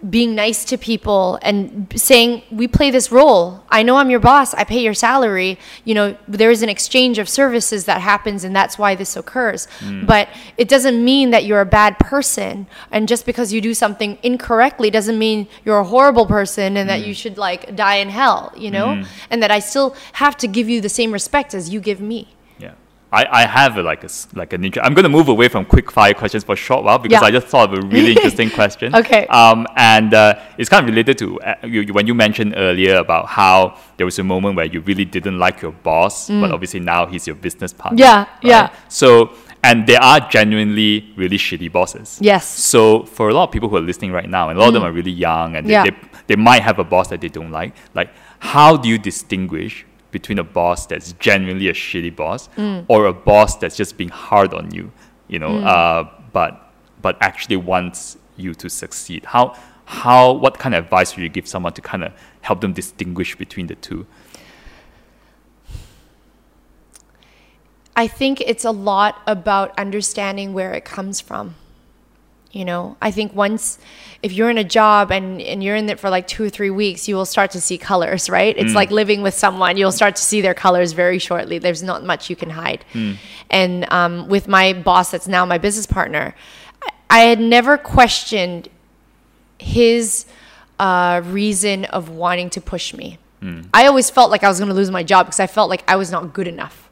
being nice to people and saying we play this role. I know i'm your boss. I pay your salary. You know there is an exchange of services that happens and that's why this occurs. Mm. But it doesn't mean that you're a bad person and just because you do something incorrectly doesn't mean you're a horrible person and that mm. you should like die in hell you know? Mm. And that i still have to give you the same respect as you give me I, I have a, like a like an inter- I'm going to move away from quick fire questions for a short while because Yeah. I just thought of a really <laughs> interesting question. Okay. Um, and uh, it's kind of related to uh, you, you- when you mentioned earlier about how there was a moment where you really didn't like your boss, but obviously now he's your business partner. Mm. Yeah, right? yeah. So and there are genuinely really shitty bosses. Yes. So for a lot of people who are listening right now, and a lot of them are really young, and they, Yeah. they, they might have a boss that they don't like. Like, how do you distinguish between a boss that's genuinely a shitty boss or a boss that's just being hard on you, you know, uh, but but actually wants you to succeed? How how what kind of advice would you give someone to kind of help them distinguish between the two? I think it's a lot about understanding where it comes from. You know, I think once, if you're in a job and, and you're in it for like two or three weeks, you will start to see colors, right? It's like living with someone. You'll start to see their colors very shortly. There's not much you can hide. And um, with my boss, that's now my business partner, I, I had never questioned his uh, reason of wanting to push me. I always felt like I was going to lose my job because I felt like I was not good enough.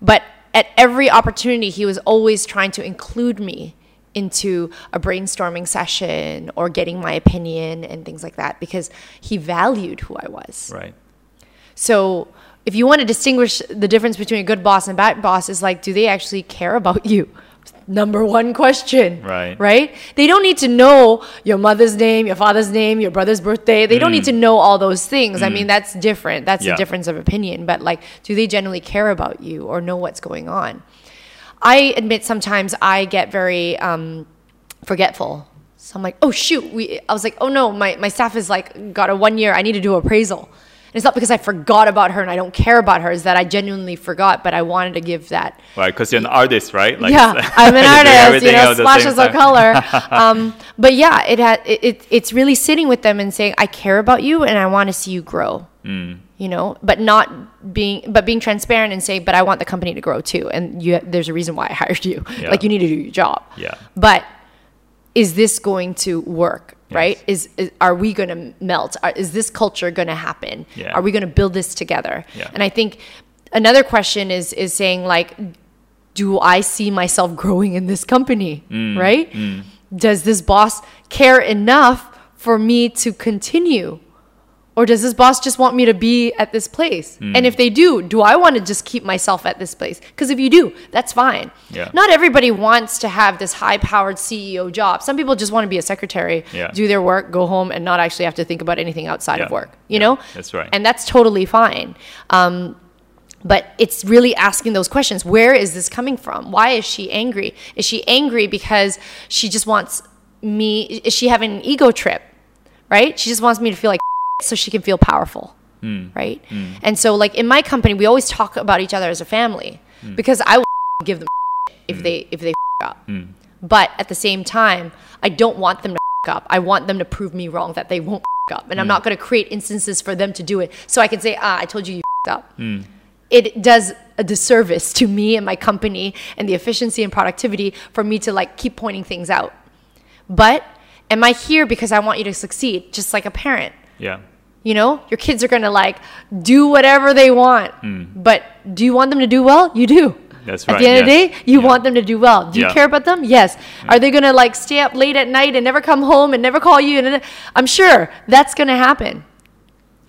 But at every opportunity, he was always trying to include me into a brainstorming session or getting my opinion and things like that because he valued who I was. Right. So if you want to distinguish the difference between a good boss and a bad boss is like, do they actually care about you? Number one question. Right. Right? They don't need to know your mother's name, your father's name, your brother's birthday. They don't need mm. to know all those things. I mm. mean, that's different. That's Yeah. a difference of opinion. But like, do they generally care about you or know what's going on? I admit sometimes I get very um, forgetful. So I'm like, oh shoot, we. I was like, oh no, my, my staff is like got a one year. I need to do appraisal. And it's not because I forgot about her and I don't care about her. Is that I genuinely forgot, but I wanted to give that. Right. Because you're an artist, right? Like, yeah, <laughs> I'm an <laughs> artist. You know, at the same splashes of color. <laughs> um, but yeah, it had it, it. It's really sitting with them and saying, I care about you and I want to see you grow. Mm. You know, but not being, but being transparent and saying, but I want the company to grow too, and you. There's a reason why I <laughs> hired you. Yeah. Like you need to do your job. Yeah. But is this going to work? Right? Is, is are we going to melt? Are, is this culture going to happen? Yeah. Are we going to build this together? Yeah. And I think another question is is saying like, do I see myself <laughs> growing in this company? Mm. Right? Does this boss care enough for me to continue? Or does this boss just want me to be at this place? Mm. And if they do, do I want to just keep myself at this place? Because if you do, that's fine. Yeah. Not everybody wants to have this high powered CEO job. Some people just want to be a secretary, Yeah. do their work, go home, and not actually have to think about anything outside of Yeah. work. You know? that's right. And that's totally fine. Um, but it's really asking those questions. Where is this coming from? Why is she angry? Is she angry because she just wants me? Is she having an ego trip? Right? She just wants me to feel like so she can feel powerful. Mm. Right? Mm. And so, like in my company, we always talk about each other as a family mm. because I will <laughs> give them <laughs> if they if they <laughs> up. But at the same time, I don't want them to up. I want them to prove me wrong that they won't up, and I'm not going to create instances for them to do it so I can say, ah, I told you you up it does a disservice to me and my company and the efficiency and productivity for me to like keep pointing things out. But am I here because I want you to succeed, just like a parent? Yeah. You know, your kids are gonna like do whatever they want, hmm. but do you want them to do well? You do. That's At the end of the day, you Yeah. want them to do well. Do you Yeah. care about them? Yes. Are they gonna like stay up late at night and never come home and never call you? And I'm sure that's gonna happen.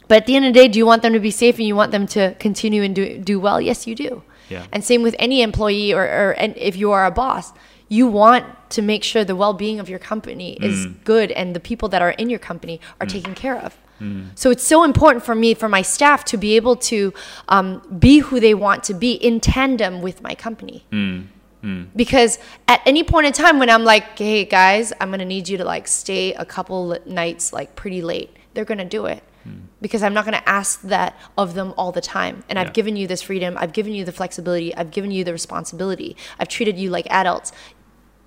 But at the end of the day, do you want them to be safe and you want them to continue and do, do well? Yes, you do. Yeah. And same with any employee or, or and if you are a boss, you want to make sure the well-being of your company is mm. good and the people that are in your company are mm. taken care of. Mm. So it's so important for me, for my staff, to be able to um, be who they want to be in tandem with my company. Because at any point in time when I'm like, hey guys, I'm gonna need you to like stay a couple nights like pretty late, they're gonna do it. Because I'm not gonna ask that of them all the time. And Yeah. I've given you this freedom, I've given you the flexibility, I've given you the responsibility, I've treated you like adults.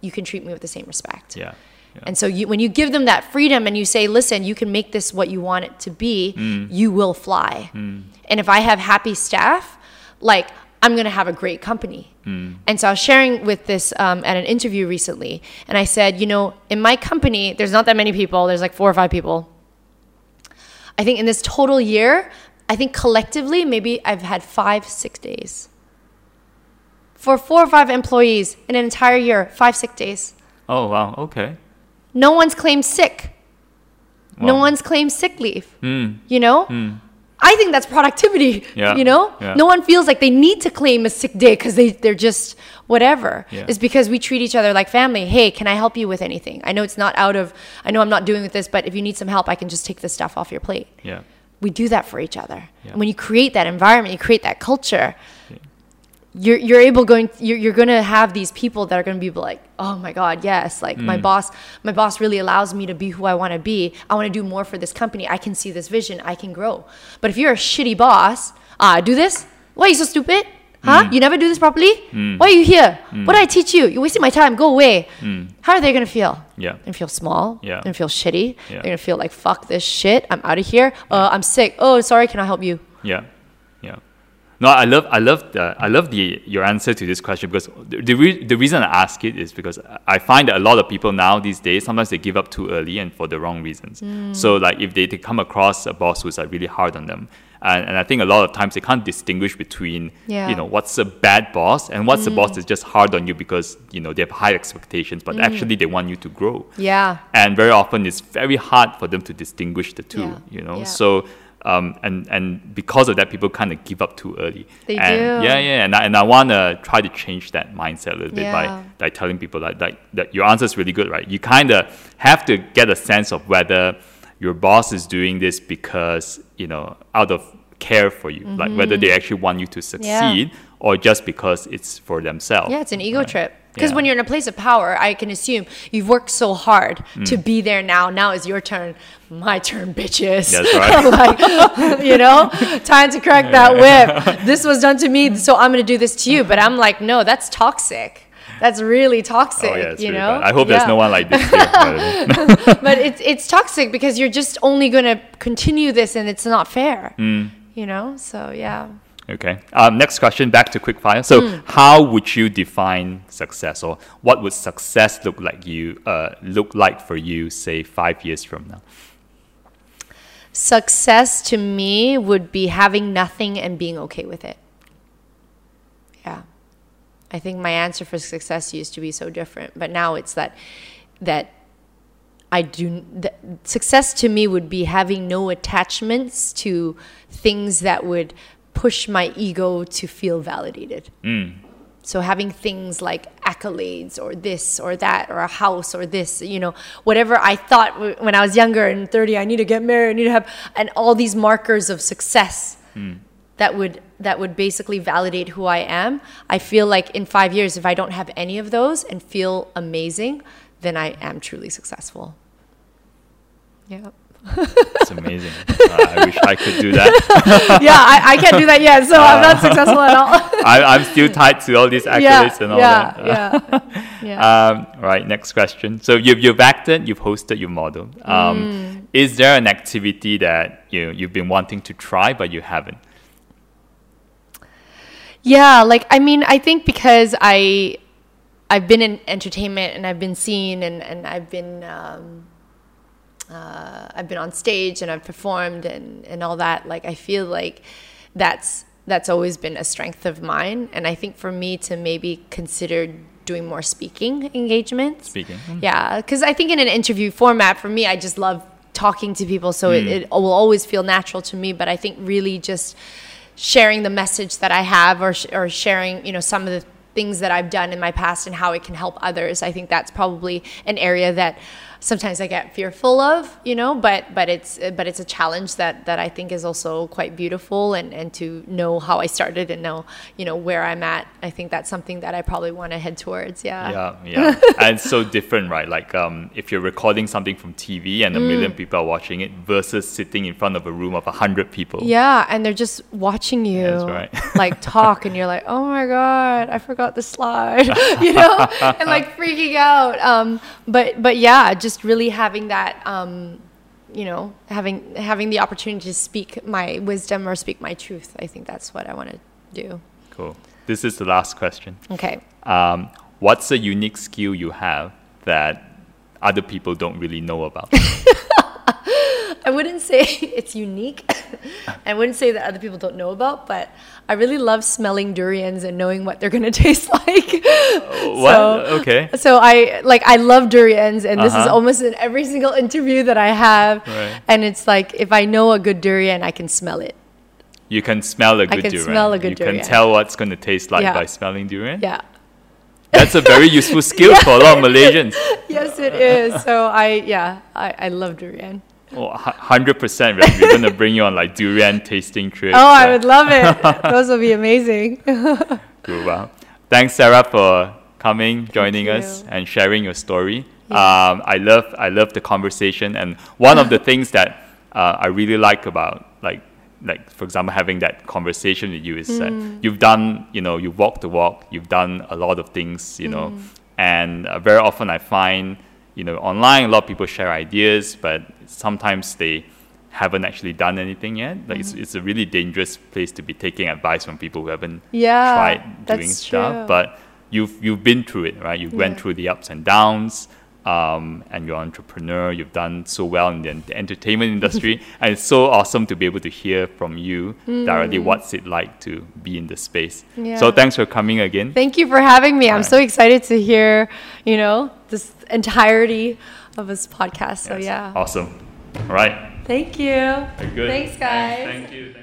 You can treat me with the same respect. Yeah. And so you, when you give them that freedom and you say, listen, you can make this what you want it to be, mm. you will fly. Mm. And if I have happy staff, like I'm going to have a great company. Mm. And so I was sharing with this um, at an interview recently. And I said, you know, in my company, there's not that many people, there's like four or five people. I think in this total year, I think collectively, maybe I've had five, six days. For four or five employees in an entire year, five sick days. Oh wow. Okay. No one's claimed sick. No one's claimed sick leave. Hmm. You know? I think that's productivity. <laughs> Yeah. You know? Yeah. No one feels like they need to claim a sick day because they, they're just whatever. Yeah. It's because we treat each other like family. Hey, can I help you with anything? I know it's not out of, I know I'm not doing with this, but if you need some help, I can just take this stuff off your plate. Yeah. We do that for each other. Yeah. And when you create that environment, you create that culture, you're, you're able going you're, you're to have these people that are going to be like oh my god yes like my mm. boss my boss really allows me to be who i want to be. I want to do more for this company. I can see this vision. I can grow. But if you're a shitty boss ah do this? Why are you so stupid? Huh? Mm. You never do this properly? Mm. Why are you here? What did i teach you? You're wasting my time. Go away. How are they going to feel? Yeah. to feel small. Yeah. to feel shitty. Yeah. they're going to feel like fuck this shit. I'm out of here. Uh, i'm sick. Oh sorry. Can i help you? Yeah, yeah. No, I love, I love, the, I love the your answer to this question because the the, re- the reason I ask it is because I find that a lot of people now these days sometimes they give up too early and for the wrong reasons. Mm. So like if they, they come across a boss who's like really hard on them, and, and I think a lot of times they can't distinguish between Yeah. you know what's a bad boss and what's a boss mm. that's just hard on you because you know they have high expectations, but mm. actually they want you to grow yeah and very often it's very hard for them to distinguish the two Yeah. you know Yeah. so um, and and because of that people kind of give up too early They and do. yeah yeah and I, and I want to try to change that mindset a little bit Yeah. by by telling people that, that that your answer is really good right you kind of have to get a sense of whether your boss is doing this because you know out of care for you like whether Mm-hmm. they actually want you to succeed or just because it's for themselves Yeah, it's an ego right? trip. Because Yeah. when you're in a place of power, I can assume you've worked so hard Mm. to be there now. Now is your turn. My turn, bitches. That's <laughs> right. like, <laughs> you know, time to crack that whip. <laughs> This was done to me, so I'm going to do this to you. But I'm like, no, that's toxic. That's really toxic. Oh yeah, it's you really know. bad. I hope Yeah. there's no one like this but it's it's toxic because you're just only going to continue this, and it's not fair. Mm. You know. So yeah. Okay. Um, next question, back to quickfire. So, Hmm. how would you define success, or what would success look like you uh, look like for you, say five years from now? Success to me would be having nothing and being okay with it. Yeah. I think my answer for success used to be so different, but now it's that that I do that success to me would be having no attachments to things that would push my ego to feel validated. Mm. So having things like accolades or this or that or a house or this, you know, whatever I thought w- when I was younger and 30, I need to get married, I need to have, and all these markers of success mm. that would that would basically validate who I am. I feel like in five years, if I don't have any of those and feel amazing, then I am truly successful. Yeah. It's amazing. Uh, I wish I could do that. <laughs> yeah, I, I can't do that yet, so I'm not successful at all. <laughs> I, I'm still tied to all these accolades yeah, and all yeah, that. yeah, <laughs> yeah. Um, right, next question. So you've, you've acted, you've hosted, you've modeled. Um, Mm. Is there an activity that you know, you've been wanting to try but you haven't? Yeah, like I mean, I think because I I've been in entertainment and I've been seen and and I've been um, uh, I've been on stage and I've performed and and all that. Like I feel like that's that's always been a strength of mine, and I think for me to maybe consider doing more speaking engagements. Speaking. Yeah, because I think in an interview format, for me, I just love talking to people, so it, it will always feel natural to me. But I think really just sharing the message that I have, or sh- or sharing, you know, some of the things that I've done in my past and how it can help others. I think that's probably an area that sometimes I get fearful of, you know, but but it's but it's a challenge that that I think is also quite beautiful and and to know how I started and know, you know, where I'm at. I think that's something that I probably want to head towards. Yeah. Yeah, yeah. <laughs> and it's so different, right? Like um if you're recording something from TV and a Mm. million people are watching it versus sitting in front of a room of a hundred people. Yeah, and they're just watching you That's right. <laughs> like talk and you're like, "Oh my god, I forgot the slide." <laughs> you know, and like freaking out. Um but but yeah, just really having that um you know, having having the opportunity to speak my wisdom or speak my truth. I think that's what I want to do. Cool. This is the last question. Okay. Um, what's a unique skill you have that other people don't really know about? <laughs> <laughs> I wouldn't say <laughs> it's unique. <laughs> I wouldn't say that other people don't know about, but I really love smelling durians and knowing what they're gonna taste like. what? So- okay. So I like I love durians, and this is Uh-huh. almost in every single interview that I have. Right. And it's like if I know a good durian, I can smell it. You can smell a good I can durian. smell a good you durian. can tell what's going to taste like Yeah. by smelling durian. Yeah. That's a very useful skill for a lot of <laughs> Malaysians. Yes, it is. So I yeah, I, I love durian. Oh, hundred percent. Right? We're gonna bring you on like durian tasting trips. Oh, I uh, would love it. <laughs> Those would be amazing. <laughs> Cool. Wow. Thanks, Sarah, for coming, joining us, and sharing your story. Um, I love, I love the conversation, and one of the things that uh, I really like about, like, like for example, having that conversation with you is that you've done, you know, you've walked the walk, you've done a lot of things, you know, hmm. and uh, very often I find, you know, online a lot of people share ideas, but sometimes they haven't actually done anything yet. Like it's, hmm. it's a really dangerous place to be taking advice from people who haven't Yeah, tried doing stuff. true. But you've you've been through it, right? You went through the ups and downs. Um, and you're an entrepreneur. You've done so well in the, the entertainment industry, <laughs> and it's so awesome to be able to hear from you directly what's it like to be in this space. So Mm. Thanks for coming again. Thank you for having me. I'm Alright. so excited to hear, you know, this entirety of this podcast. So Yes. yeah. awesome. All right, Thank you. very good. Thanks, guys. Thank you.